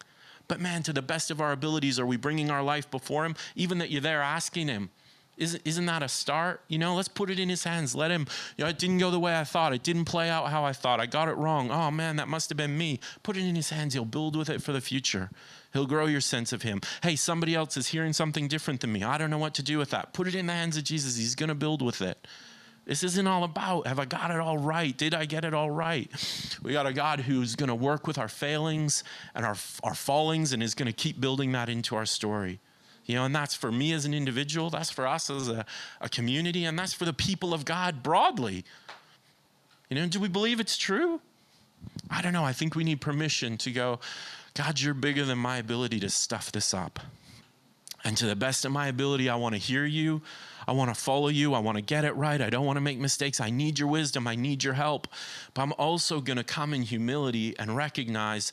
But man, to the best of our abilities, are we bringing our life before Him? Even that you're there asking Him, isn't, isn't that a start? You know, let's put it in his hands. Let him, you know, it didn't go the way I thought. It didn't play out how I thought. I got it wrong. Oh man, that must have been me. Put it in his hands. He'll build with it for the future. He'll grow your sense of him. Hey, somebody else is hearing something different than me. I don't know what to do with that. Put it in the hands of Jesus. He's going to build with it. This isn't all about have I got it all right? Did I get it all right? We got a God who's going to work with our failings and our, our fallings and is going to keep building that into our story. You know, and that's for me as an individual, that's for us as a, a community, and that's for the people of God broadly. You know, do we believe it's true? I don't know. I think we need permission to go, God, you're bigger than my ability to stuff this up. And to the best of my ability, I want to hear you. I want to follow you. I want to get it right. I don't want to make mistakes. I need your wisdom. I need your help. But I'm also going to come in humility and recognize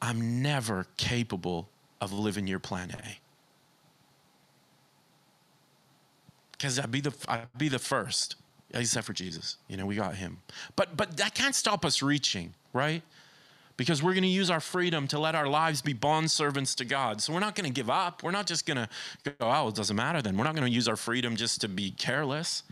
I'm never capable of living your plan A. because I'd be the I'd be the first, except for Jesus. You know, we got him. But but that can't stop us reaching, right? Because we're going to use our freedom to let our lives be bond servants to God. So we're not going to give up. We're not just going to go, oh, it doesn't matter then. We're not going to use our freedom just to be careless.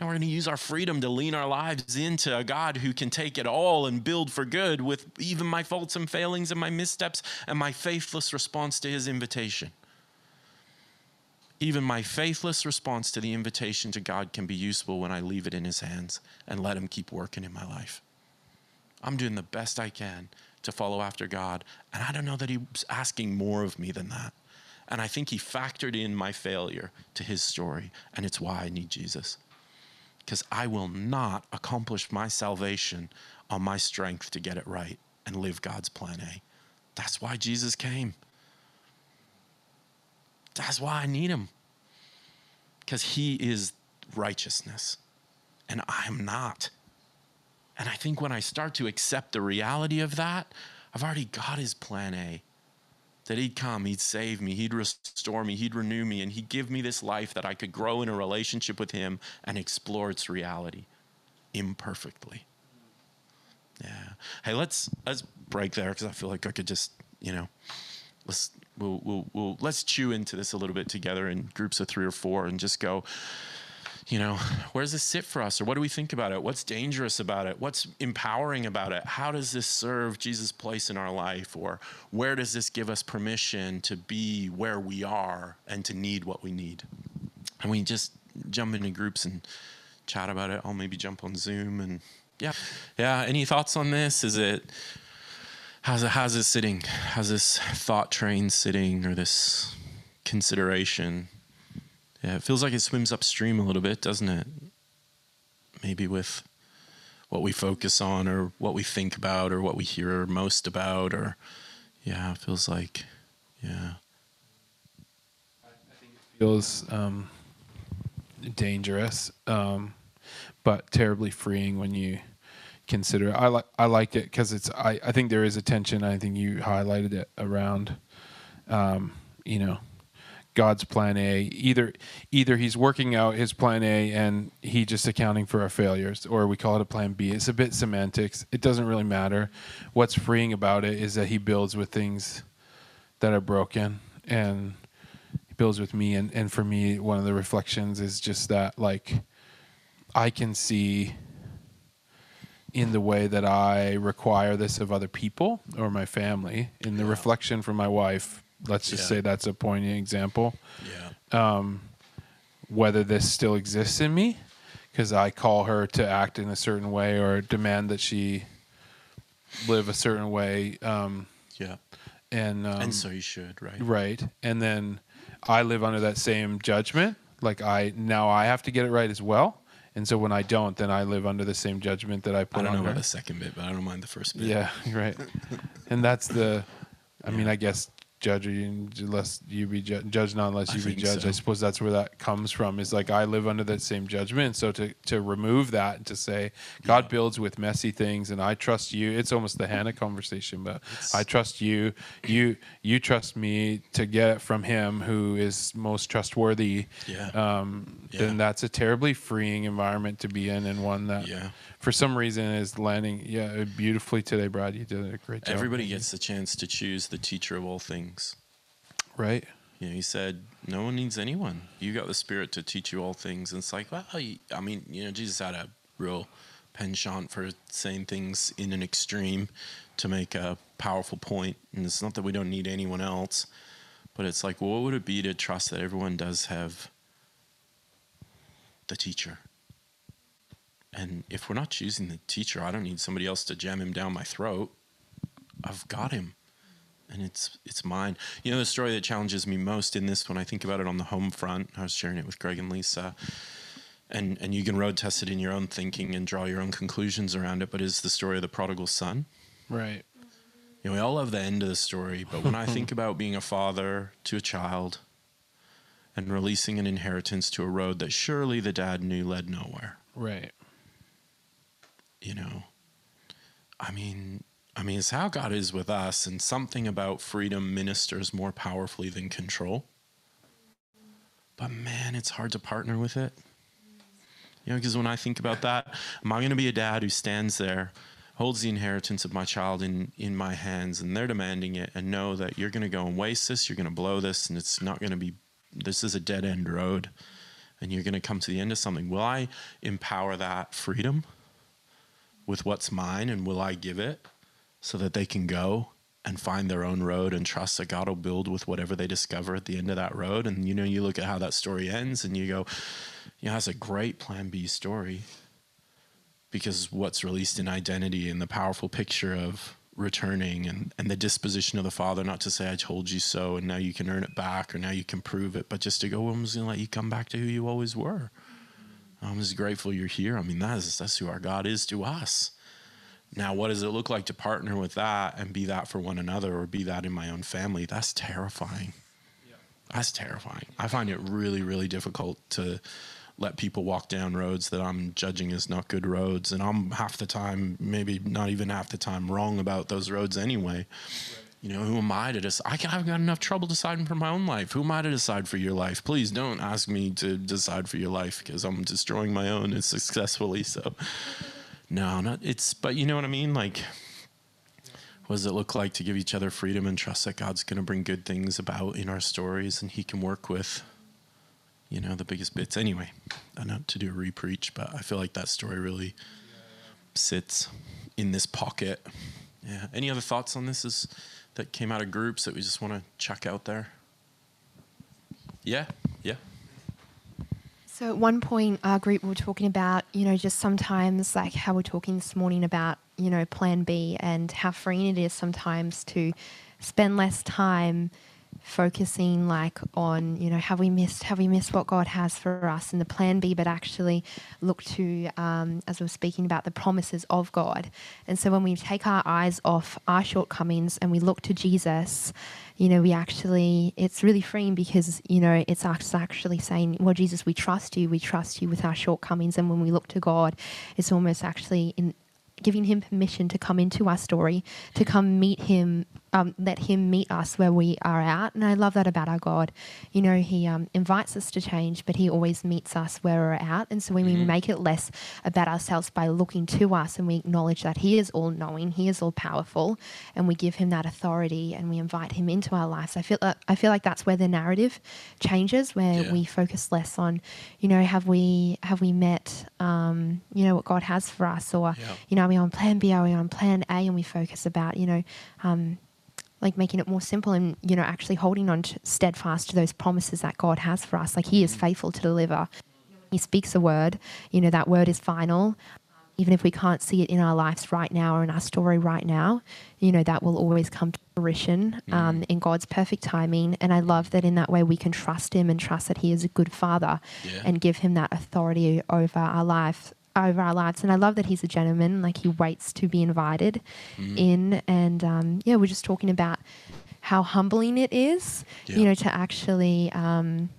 No, we're going to use our freedom to lean our lives into a God who can take it all and build for good with even my faults and failings and my missteps and my faithless response to his invitation even my faithless response to the invitation to God can be useful when I leave it in His hands and let Him keep working in my life. I'm doing the best I can to follow after God, and I don't know that He's asking more of me than that. And I think He factored in my failure to His story, and it's why I need Jesus. Because I will not accomplish my salvation on my strength to get it right and live God's plan A. That's why Jesus came That's why I need him. Because he is righteousness, and I'm not. And I think when I start to accept the reality of that, I've already got his plan A. That he'd come, he'd save me, he'd restore me, he'd renew me, and he'd give me this life that I could grow in a relationship with him and explore its reality imperfectly. Yeah. Hey, let's let's break there because I feel like I could just, you know, let's we'll, we'll we'll let's chew into this a little bit together in groups of three or four and just go you know, where does this sit for us? Or what do we think about it? What's dangerous about it? What's empowering about it? How does this serve Jesus' place in our life? Or where does this give us permission to be where we are and to need what we need? And we just jump into groups and chat about it. I'll maybe jump on Zoom and yeah. Yeah. Any thoughts on this? Is it how's it how's it sitting? How's this thought train sitting or this consideration? Yeah, it feels like it swims upstream a little bit, doesn't it? Maybe with what we focus on or what we think about or what we hear most about or yeah, it feels like yeah. I, think it feels um, dangerous, um, but terribly freeing when you consider. it. I like I like it because it's. I, I think there is a tension. I think you highlighted it around, um, you know, God's plan A. Either either he's working out his plan A and he just accounting for our failures, or we call it a plan B. It's a bit semantics. It doesn't really matter. What's freeing about it is that he builds with things that are broken and he builds with me and, and for me one of the reflections is just that like I can see in the way that I require this of other people or my family, in the reflection from my wife, let's just Yeah. say that's a poignant example. Yeah. Um, Whether this still exists in me, because I call her to act in a certain way or demand that she live a certain way, um, Yeah. and um, and so you should, right? right, and then I live under that same judgment. Like I now I have to get it right as well, and so when I don't, then I live under the same judgment that I put I don't on know about the second bit, but I don't mind the first bit. Yeah, right. and that's the. I mean, I guess judge you unless you be ju- judged not unless I you be judged. so. I suppose that's where that comes from. Is like I live under that same judgment. So to to remove that and to say God Yeah. builds with messy things, and I trust you. It's almost the Hannah conversation, but I trust you. You you trust me to get it from Him who is most trustworthy. Yeah. Um, Yeah. Then that's a terribly freeing environment to be in, and one that Yeah. For some reason is landing yeah beautifully today brad you did a great job Everybody gets the chance to choose the teacher of all things. right You know, he said, "No one needs anyone. You got the Spirit to teach you all things." And it's like, well, you- I mean, you know, Jesus had a real penchant for saying things in an extreme to make a powerful point. And it's not that we don't need anyone else, but it's like, what would it be to trust that everyone does have the teacher? And if we're not choosing the teacher, I don't need somebody else to jam him down my throat. I've got him and it's it's mine. You know the story that challenges me most in this when I think about it on the home front. I was sharing it with Greg and Lisa, and and you can road test it in your own thinking and draw your own conclusions around it. But is the story of the prodigal son? right You know, we all love the end of the story, but when I think about being a father to a child and releasing an inheritance to a road that surely the dad knew led nowhere, right you know i mean i mean it's how god is with us and something about freedom ministers more powerfully than control. But man it's hard to partner with it. You know because when i think about that am i going to be a dad who stands there holds the inheritance of my child in in my hands and they're demanding it and know that you're going to go and waste this you're going to blow this and it's not going to be this is a dead end road and you're going to come to the end of something? Will i empower that freedom with what's mine and will I give it so that they can go and find their own road and trust that God will build with whatever they discover at the end of that road. And you know, you look at how that story ends and you go, you know, that's a great plan B story because what's released in identity and the powerful picture of returning and, and the disposition of the father, not to say I told you so and now you can earn it back or now you can prove it, but just to go, well, I'm just gonna let you come back to who you always were. I'm just grateful you're here. I mean, that's that's who our God is to us. Now, what does it look like to partner with that and be that for one another or be that in my own family? That's terrifying. That's terrifying. I find it really, really difficult to let people walk down roads that I'm judging as not good roads. And I'm half the time, maybe not even half the time, wrong about those roads anyway. You know, who am I to decide? I haven't got enough trouble deciding for my own life. Who am I to decide for your life? Please don't ask me to decide for your life because I'm destroying my own and successfully. So, no, not it's, but you know what I mean? Like, what does it look like to give each other freedom and trust that God's going to bring good things about in our stories and He can work with, you know, the biggest bits? Anyway, not to do a repreach, but I feel like that story really sits in this pocket. Yeah. Any other thoughts on this is, that came out of groups that we just want to check out there? Yeah, yeah. So at one point, our group we were talking about, you know, just sometimes like how we're talking this morning about, you know, Plan B and how freeing it is sometimes to spend less time focusing like on you know have we missed have we missed what god has for us in the plan b but actually look to um, as we are speaking about the promises of god. And so when we take our eyes off our shortcomings and we look to jesus you know we actually it's really freeing because you know it's us actually saying well jesus we trust you. We trust you with our shortcomings. And when we look to god it's almost actually in giving him permission to come into our story, to come meet him, um, let him meet us where we are at. And I love that about our God. You know, he um, invites us to change, but he always meets us where we're at. And so when mm-hmm. we make it less about ourselves by looking to us and we acknowledge that he is all knowing, he is all powerful, and we give him that authority and we invite him into our lives, I feel, uh, I feel like that's where the narrative changes, where yeah. we focus less on, you know, have we, have we met, um, you know, what God has for us or, yeah. you know, are we on plan B? Are we on plan A? And we focus about, you know, um, like making it more simple and, you know, actually holding on to, steadfast to those promises that God has for us. Like He is mm. faithful to deliver. He speaks a word, you know, that word is final. Even if we can't see it in our lives right now or in our story right now, you know, that will always come to fruition um, mm. in God's perfect timing. And I love that in that way we can trust Him and trust that He is a good Father yeah. and give Him that authority over our life over our lives. And I love that he's a gentleman, like he waits to be invited mm. in. And um, yeah, we're just talking about how humbling it is, yeah. you know, to actually, um,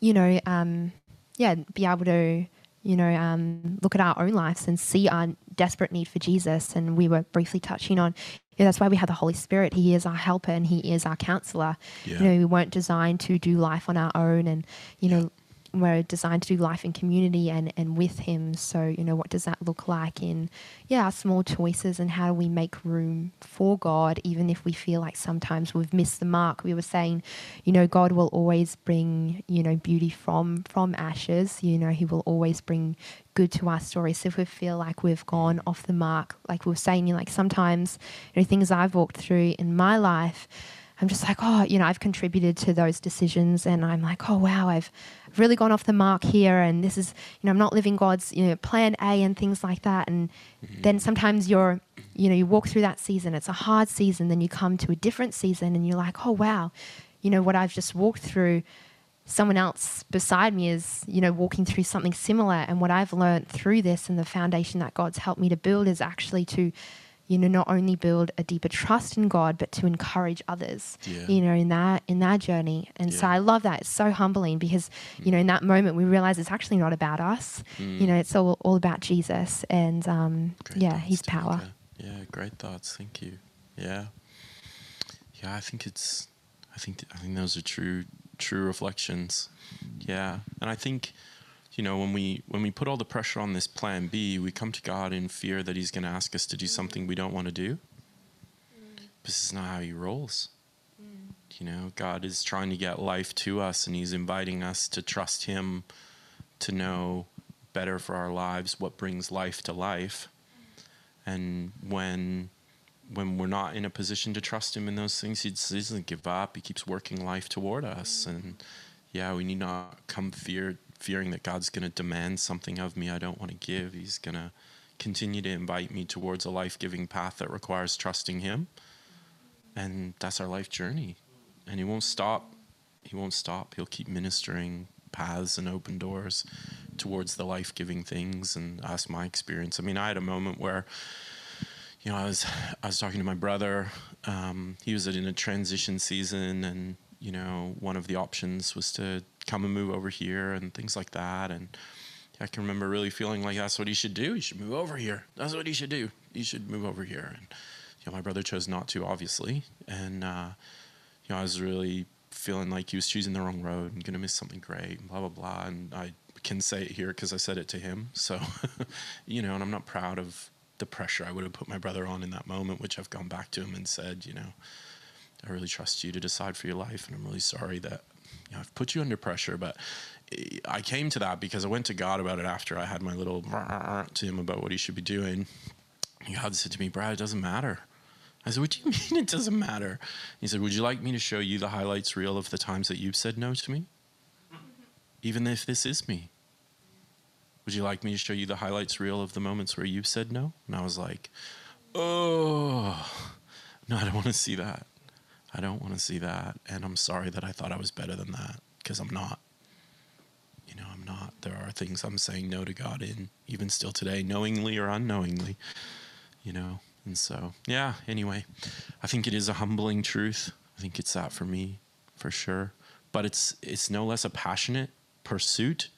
you know, um, yeah, be able to, you know, um, look at our own lives and see our desperate need for Jesus. And we were briefly touching on, yeah, that's why we have the Holy Spirit. He is our helper and He is our counselor. Yeah. You know, we weren't designed to do life on our own and, you know, we're designed to do life in community and, and with him. So, you know, what does that look like in, yeah, our small choices and how do we make room for God, even if we feel like sometimes we've missed the mark? We were saying, you know, God will always bring, you know, beauty from, from ashes. You know, he will always bring good to our story. So if we feel like we've gone off the mark, like we were saying, you know, like sometimes, you know, things I've walked through in my life, I'm just like, oh, you know, I've contributed to those decisions and I'm like, oh, wow, I've really gone off the mark here and this is, you know, I'm not living God's, you know, plan A and things like that. And mm-hmm. then sometimes you're, you know, you walk through that season, it's a hard season, then you come to a different season and you're like, oh, wow, you know, what I've just walked through, someone else beside me is, you know, walking through something similar. And what I've learned through this and the foundation that God's helped me to build is actually to, you know, not only build a deeper trust in God, but to encourage others, yeah. you know, in that in that journey. And yeah. so I love that. It's so humbling because, mm. you know, in that moment we realize it's actually not about us. Mm. You know, it's all all about Jesus and um, yeah, His power. Yeah, great thoughts. Thank you. Yeah, yeah. I think it's. I think I think those are true true reflections. Yeah, and I think you know when we when we put all the pressure on this plan b we come to god in fear that he's going to ask us to do something we don't want to do mm. this is not how he rolls mm. you know god is trying to get life to us and he's inviting us to trust him to know better for our lives what brings life to life and when when we're not in a position to trust him in those things he doesn't give up he keeps working life toward us mm. and yeah we need not come fear fearing that God's going to demand something of me I don't want to give. He's going to continue to invite me towards a life giving path that requires trusting Him. And that's our life journey. And He won't stop. He won't stop. He'll keep ministering paths and open doors towards the life giving things. And that's my experience. I mean, I had a moment where. You know, I was I was talking to my brother. Um, he was in a transition season, and you know, one of the options was to come and move over here and things like that. And I can remember really feeling like that's what he should do. He should move over here. That's what he should do. He should move over here. And you know, my brother chose not to, obviously. And uh, you know, I was really feeling like he was choosing the wrong road and gonna miss something great. And blah blah blah. And I can say it here because I said it to him. So, you know, and I'm not proud of the pressure I would have put my brother on in that moment, which I've gone back to him and said, you know, I really trust you to decide for your life, and I'm really sorry that you know, I've put you under pressure, but eh, I came to that because I went to God about it after I had my little to him about what he should be doing. God said to me, Brad, it doesn't matter. I said, What do you mean it doesn't matter? He said, Would you like me to show you the highlights reel of the times that you've said no to me? Even if this is me. Would you like me to show you the highlights reel of the moments where you've said no? And I was like, Oh, no, I don't want to see that. I don't want to see that. And I'm sorry that I thought I was better than that because I'm not. You know, I'm not. There are things I'm saying no to God in, even still today, knowingly or unknowingly, you know. And so, yeah, anyway, I think it is a humbling truth. I think it's that for me, for sure. But it's it's no less a passionate pursuit.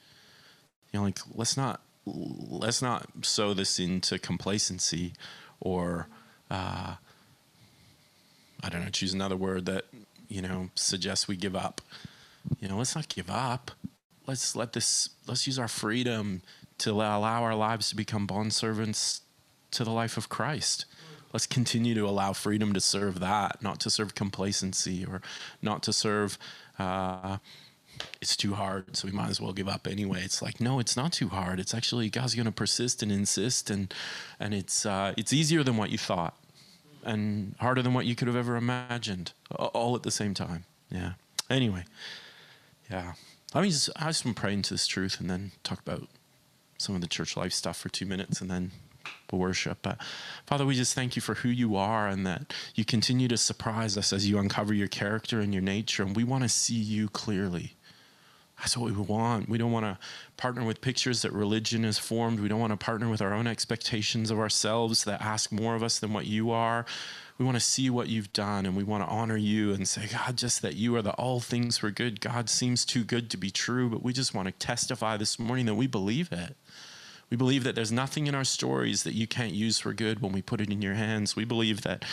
You know, like let's not let's not sow this into complacency or uh, I don't know, choose another word that, you know, suggests we give up. You know, let's not give up. Let's let this, let's use our freedom to allow our lives to become bond servants to the life of Christ. Let's continue to allow freedom to serve that, not to serve complacency or not to serve, uh, it's too hard, so we might as well give up anyway. It's like, no, it's not too hard. It's actually God's going to persist and insist, and and it's uh, it's easier than what you thought and harder than what you could have ever imagined, all at the same time. Yeah. Anyway, yeah. Let me just, I just want to pray into this truth and then talk about some of the church life stuff for two minutes and then we'll worship. But Father, we just thank you for who you are and that you continue to surprise us as you uncover your character and your nature. And we want to see you clearly. That's what we want. We don't want to partner with pictures that religion has formed. We don't want to partner with our own expectations of ourselves that ask more of us than what you are. We want to see what you've done and we want to honor you and say, God, just that you are the all things for good. God seems too good to be true, but we just want to testify this morning that we believe it. We believe that there's nothing in our stories that you can't use for good when we put it in your hands. We believe that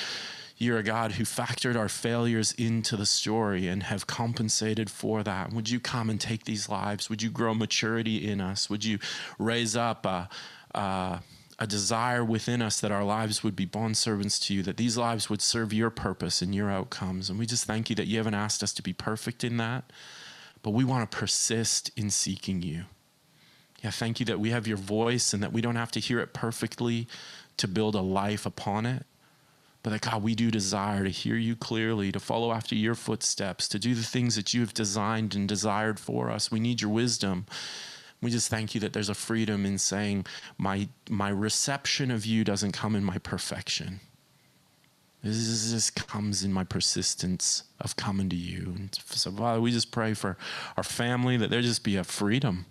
you're a God who factored our failures into the story and have compensated for that. Would you come and take these lives? Would you grow maturity in us? Would you raise up a, a, a desire within us that our lives would be bondservants to you, that these lives would serve your purpose and your outcomes? And we just thank you that you haven't asked us to be perfect in that, but we want to persist in seeking you. Yeah, thank you that we have your voice and that we don't have to hear it perfectly to build a life upon it but that God, we do desire to hear you clearly, to follow after your footsteps, to do the things that you have designed and desired for us. We need your wisdom. We just thank you that there's a freedom in saying, my, my reception of you doesn't come in my perfection. This just comes in my persistence of coming to you. And so, Father, we just pray for our family that there just be a freedom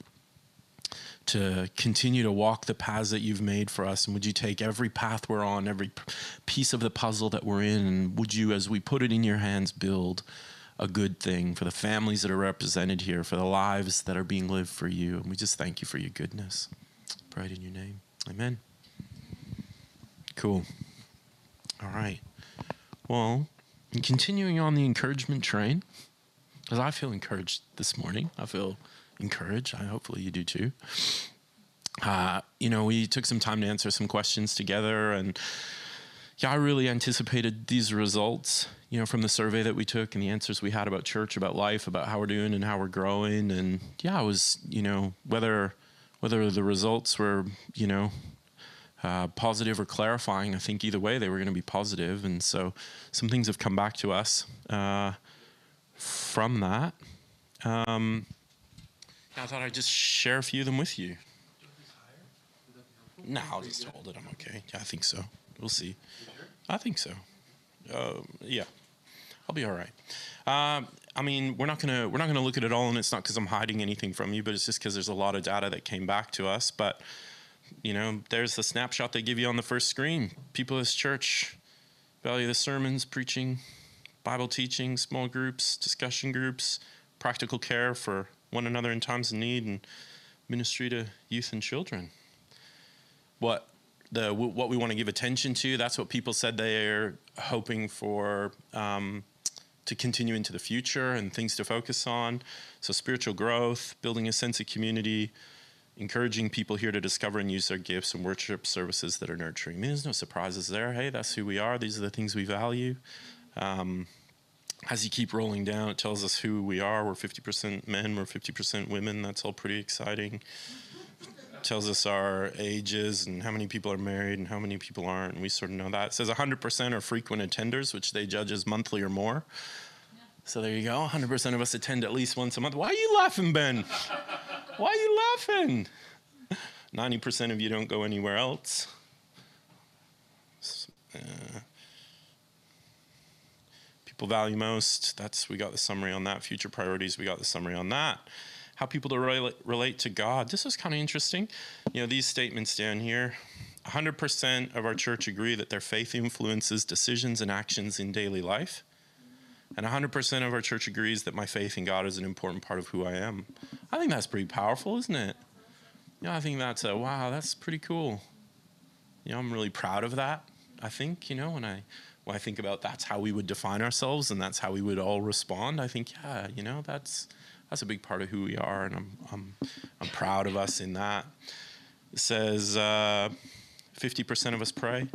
to continue to walk the paths that you've made for us. And would you take every path we're on, every piece of the puzzle that we're in, and would you, as we put it in your hands, build a good thing for the families that are represented here, for the lives that are being lived for you. And we just thank you for your goodness. Pride in your name. Amen. Cool. All right. Well, continuing on the encouragement train, because I feel encouraged this morning. I feel encouraged. I hopefully you do too. Uh, you know, we took some time to answer some questions together, and yeah, I really anticipated these results. You know, from the survey that we took and the answers we had about church, about life, about how we're doing and how we're growing, and yeah, I was you know whether whether the results were you know uh, positive or clarifying. I think either way they were going to be positive, and so some things have come back to us uh, from that. Um, I thought I'd just share a few of them with you. No, I'll just hold it. I'm okay. I think so. We'll see. I think so. Uh, yeah, I'll be all right. Um, I mean, we're not gonna we're not gonna look at it all, and it's not because I'm hiding anything from you, but it's just because there's a lot of data that came back to us. But you know, there's the snapshot they give you on the first screen. People as church value the sermons, preaching, Bible teaching, small groups, discussion groups, practical care for one another in times of need, and ministry to youth and children. What the what we want to give attention to. That's what people said they're hoping for um, to continue into the future and things to focus on. So spiritual growth, building a sense of community, encouraging people here to discover and use their gifts and worship services that are nurturing. I mean, there's no surprises there. Hey, that's who we are. These are the things we value. Um, as you keep rolling down, it tells us who we are. We're 50% men, we're 50% women. That's all pretty exciting tells us our ages and how many people are married and how many people aren't, and we sort of know that. It says 100% are frequent attenders, which they judge as monthly or more. So there you go. 100% of us attend at least once a month. Why are you laughing, Ben? Why are you laughing? 90% of you don't go anywhere else. Uh, people value most. That's we got the summary on that. Future priorities. We got the summary on that how people to relate, relate to God. This is kind of interesting. You know, these statements down here 100% of our church agree that their faith influences decisions and actions in daily life. And 100% of our church agrees that my faith in God is an important part of who I am. I think that's pretty powerful, isn't it? Yeah, I think that's a wow, that's pretty cool. You know, I'm really proud of that. I think, you know, when I when I think about that's how we would define ourselves and that's how we would all respond, I think, yeah, you know, that's that's a big part of who we are, and I'm I'm I'm proud of us in that. It says uh, 50% of us pray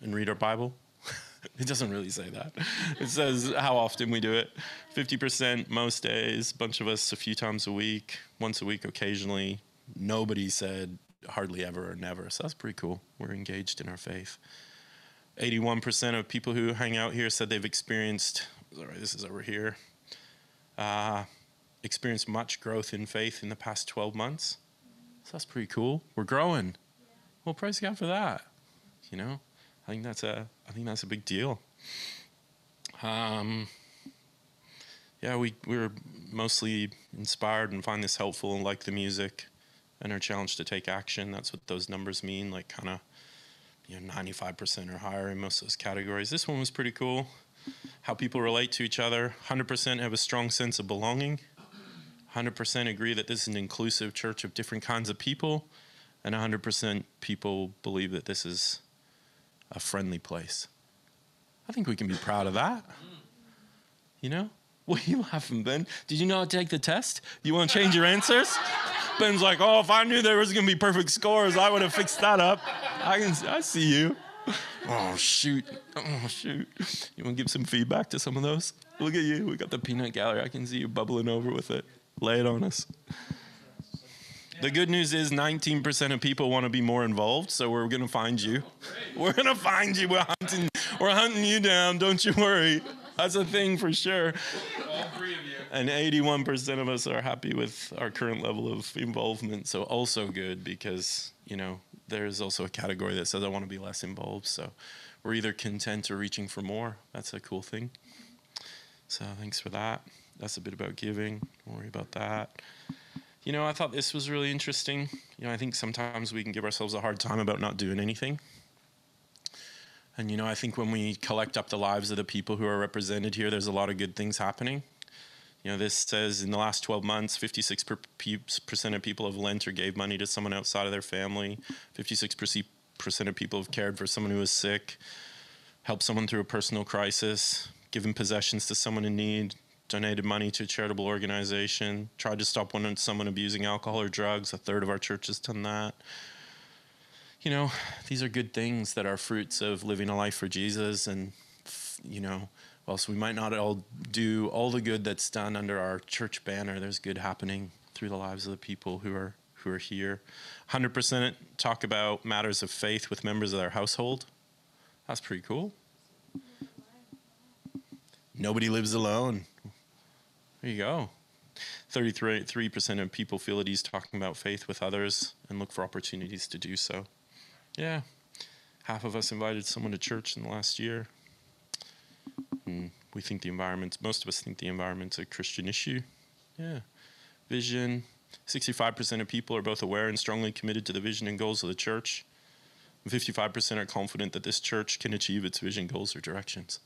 and read our Bible. it doesn't really say that. It says how often we do it. 50% most days, a bunch of us a few times a week, once a week occasionally. Nobody said hardly ever or never. So that's pretty cool. We're engaged in our faith. 81% of people who hang out here said they've experienced, sorry, this is over here. Uh, experienced much growth in faith in the past 12 months. So that's pretty cool. We're growing. Well, praise God for that. You know, I think that's a I think that's a big deal. Um, yeah, we we were mostly inspired and find this helpful and like the music, and are challenged to take action. That's what those numbers mean. Like kind of, you know, 95% or higher in most of those categories. This one was pretty cool. How people relate to each other. 100% have a strong sense of belonging. 100% agree that this is an inclusive church of different kinds of people, and 100% people believe that this is a friendly place. I think we can be proud of that. You know? What are you laughing, Ben? Did you not take the test? You want to change your answers? Ben's like, oh, if I knew there was going to be perfect scores, I would have fixed that up. I can, I see you. Oh shoot! Oh shoot! You want to give some feedback to some of those? Look at you. We got the peanut gallery. I can see you bubbling over with it. Lay it on us. The good news is 19% of people want to be more involved, so we're going to find you. We're going to find you. We're hunting, we're hunting you down. Don't you worry. That's a thing for sure. All three of you. And 81% of us are happy with our current level of involvement, so also good because, you know, there's also a category that says I want to be less involved. So we're either content or reaching for more. That's a cool thing. So thanks for that that's a bit about giving. Don't worry about that. You know, I thought this was really interesting. You know, I think sometimes we can give ourselves a hard time about not doing anything. And, you know, I think when we collect up the lives of the people who are represented here, there's a lot of good things happening. You know, this says in the last 12 months, 56% of people have lent or gave money to someone outside of their family. 56% of people have cared for someone who is sick, helped someone through a personal crisis, given possessions to someone in need, donated money to a charitable organization, tried to stop one, someone abusing alcohol or drugs. A third of our church has done that. You know, these are good things that are fruits of living a life for Jesus. And, you know, whilst we might not all do all the good that's done under our church banner, there's good happening through the lives of the people who are who are here. 100% talk about matters of faith with members of their household. That's pretty cool. Nobody lives alone. There you go. 33% of people feel at ease talking about faith with others and look for opportunities to do so. Yeah. Half of us invited someone to church in the last year. And we think the environment, most of us think the environment's a Christian issue. Yeah. Vision. 65% of people are both aware and strongly committed to the vision and goals of the church. 55% are confident that this church can achieve its vision, goals, or directions.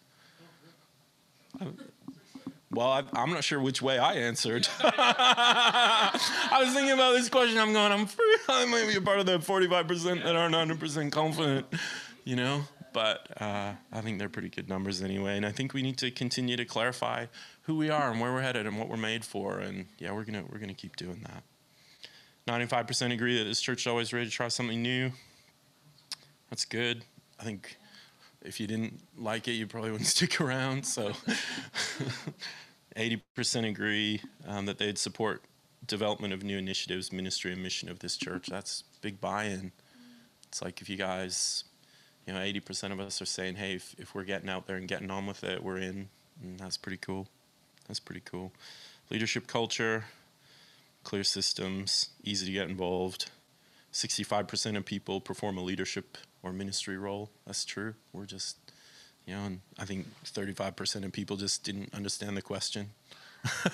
Well, I, I'm not sure which way I answered. I was thinking about this question. I'm going, I'm free. I might be a part of the 45% that aren't 100% confident, you know? But uh, I think they're pretty good numbers anyway. And I think we need to continue to clarify who we are and where we're headed and what we're made for. And yeah, we're gonna we're gonna keep doing that. 95% agree that this church is always ready to try something new. That's good. I think if you didn't like it, you probably wouldn't stick around. So 80% agree um, that they'd support development of new initiatives, ministry, and mission of this church. That's big buy-in. It's like if you guys, you know, 80% of us are saying, hey, if, if we're getting out there and getting on with it, we're in. And that's pretty cool. That's pretty cool. Leadership culture, clear systems, easy to get involved. 65% of people perform a leadership or ministry role. That's true. We're just, you know, and I think 35% of people just didn't understand the question.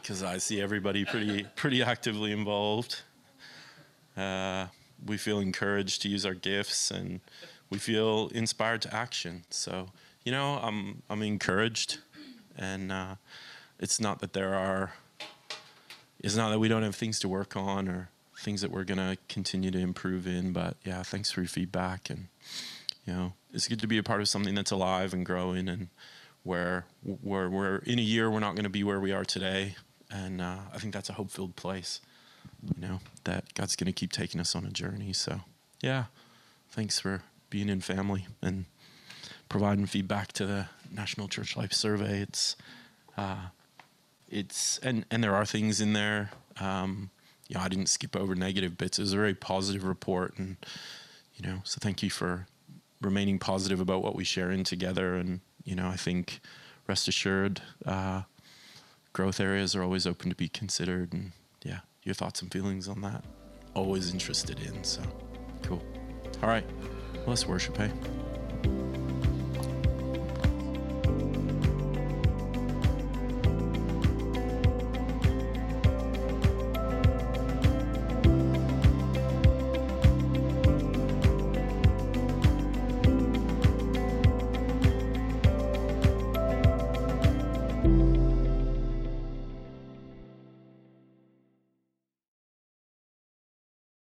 Because I see everybody pretty pretty actively involved. Uh, we feel encouraged to use our gifts, and we feel inspired to action. So, you know, I'm I'm encouraged, and uh, it's not that there are it's not that we don't have things to work on or things that we're going to continue to improve in but yeah thanks for your feedback and you know it's good to be a part of something that's alive and growing and where where we're in a year we're not going to be where we are today and uh, i think that's a hope filled place you know that god's going to keep taking us on a journey so yeah thanks for being in family and providing feedback to the national church life survey it's uh, it's and and there are things in there. Um, you know, I didn't skip over negative bits. It was a very positive report, and you know, so thank you for remaining positive about what we share in together. And you know, I think rest assured, uh, growth areas are always open to be considered. And your thoughts and feelings on that, always interested in. So cool. All right, well, let's worship, hey.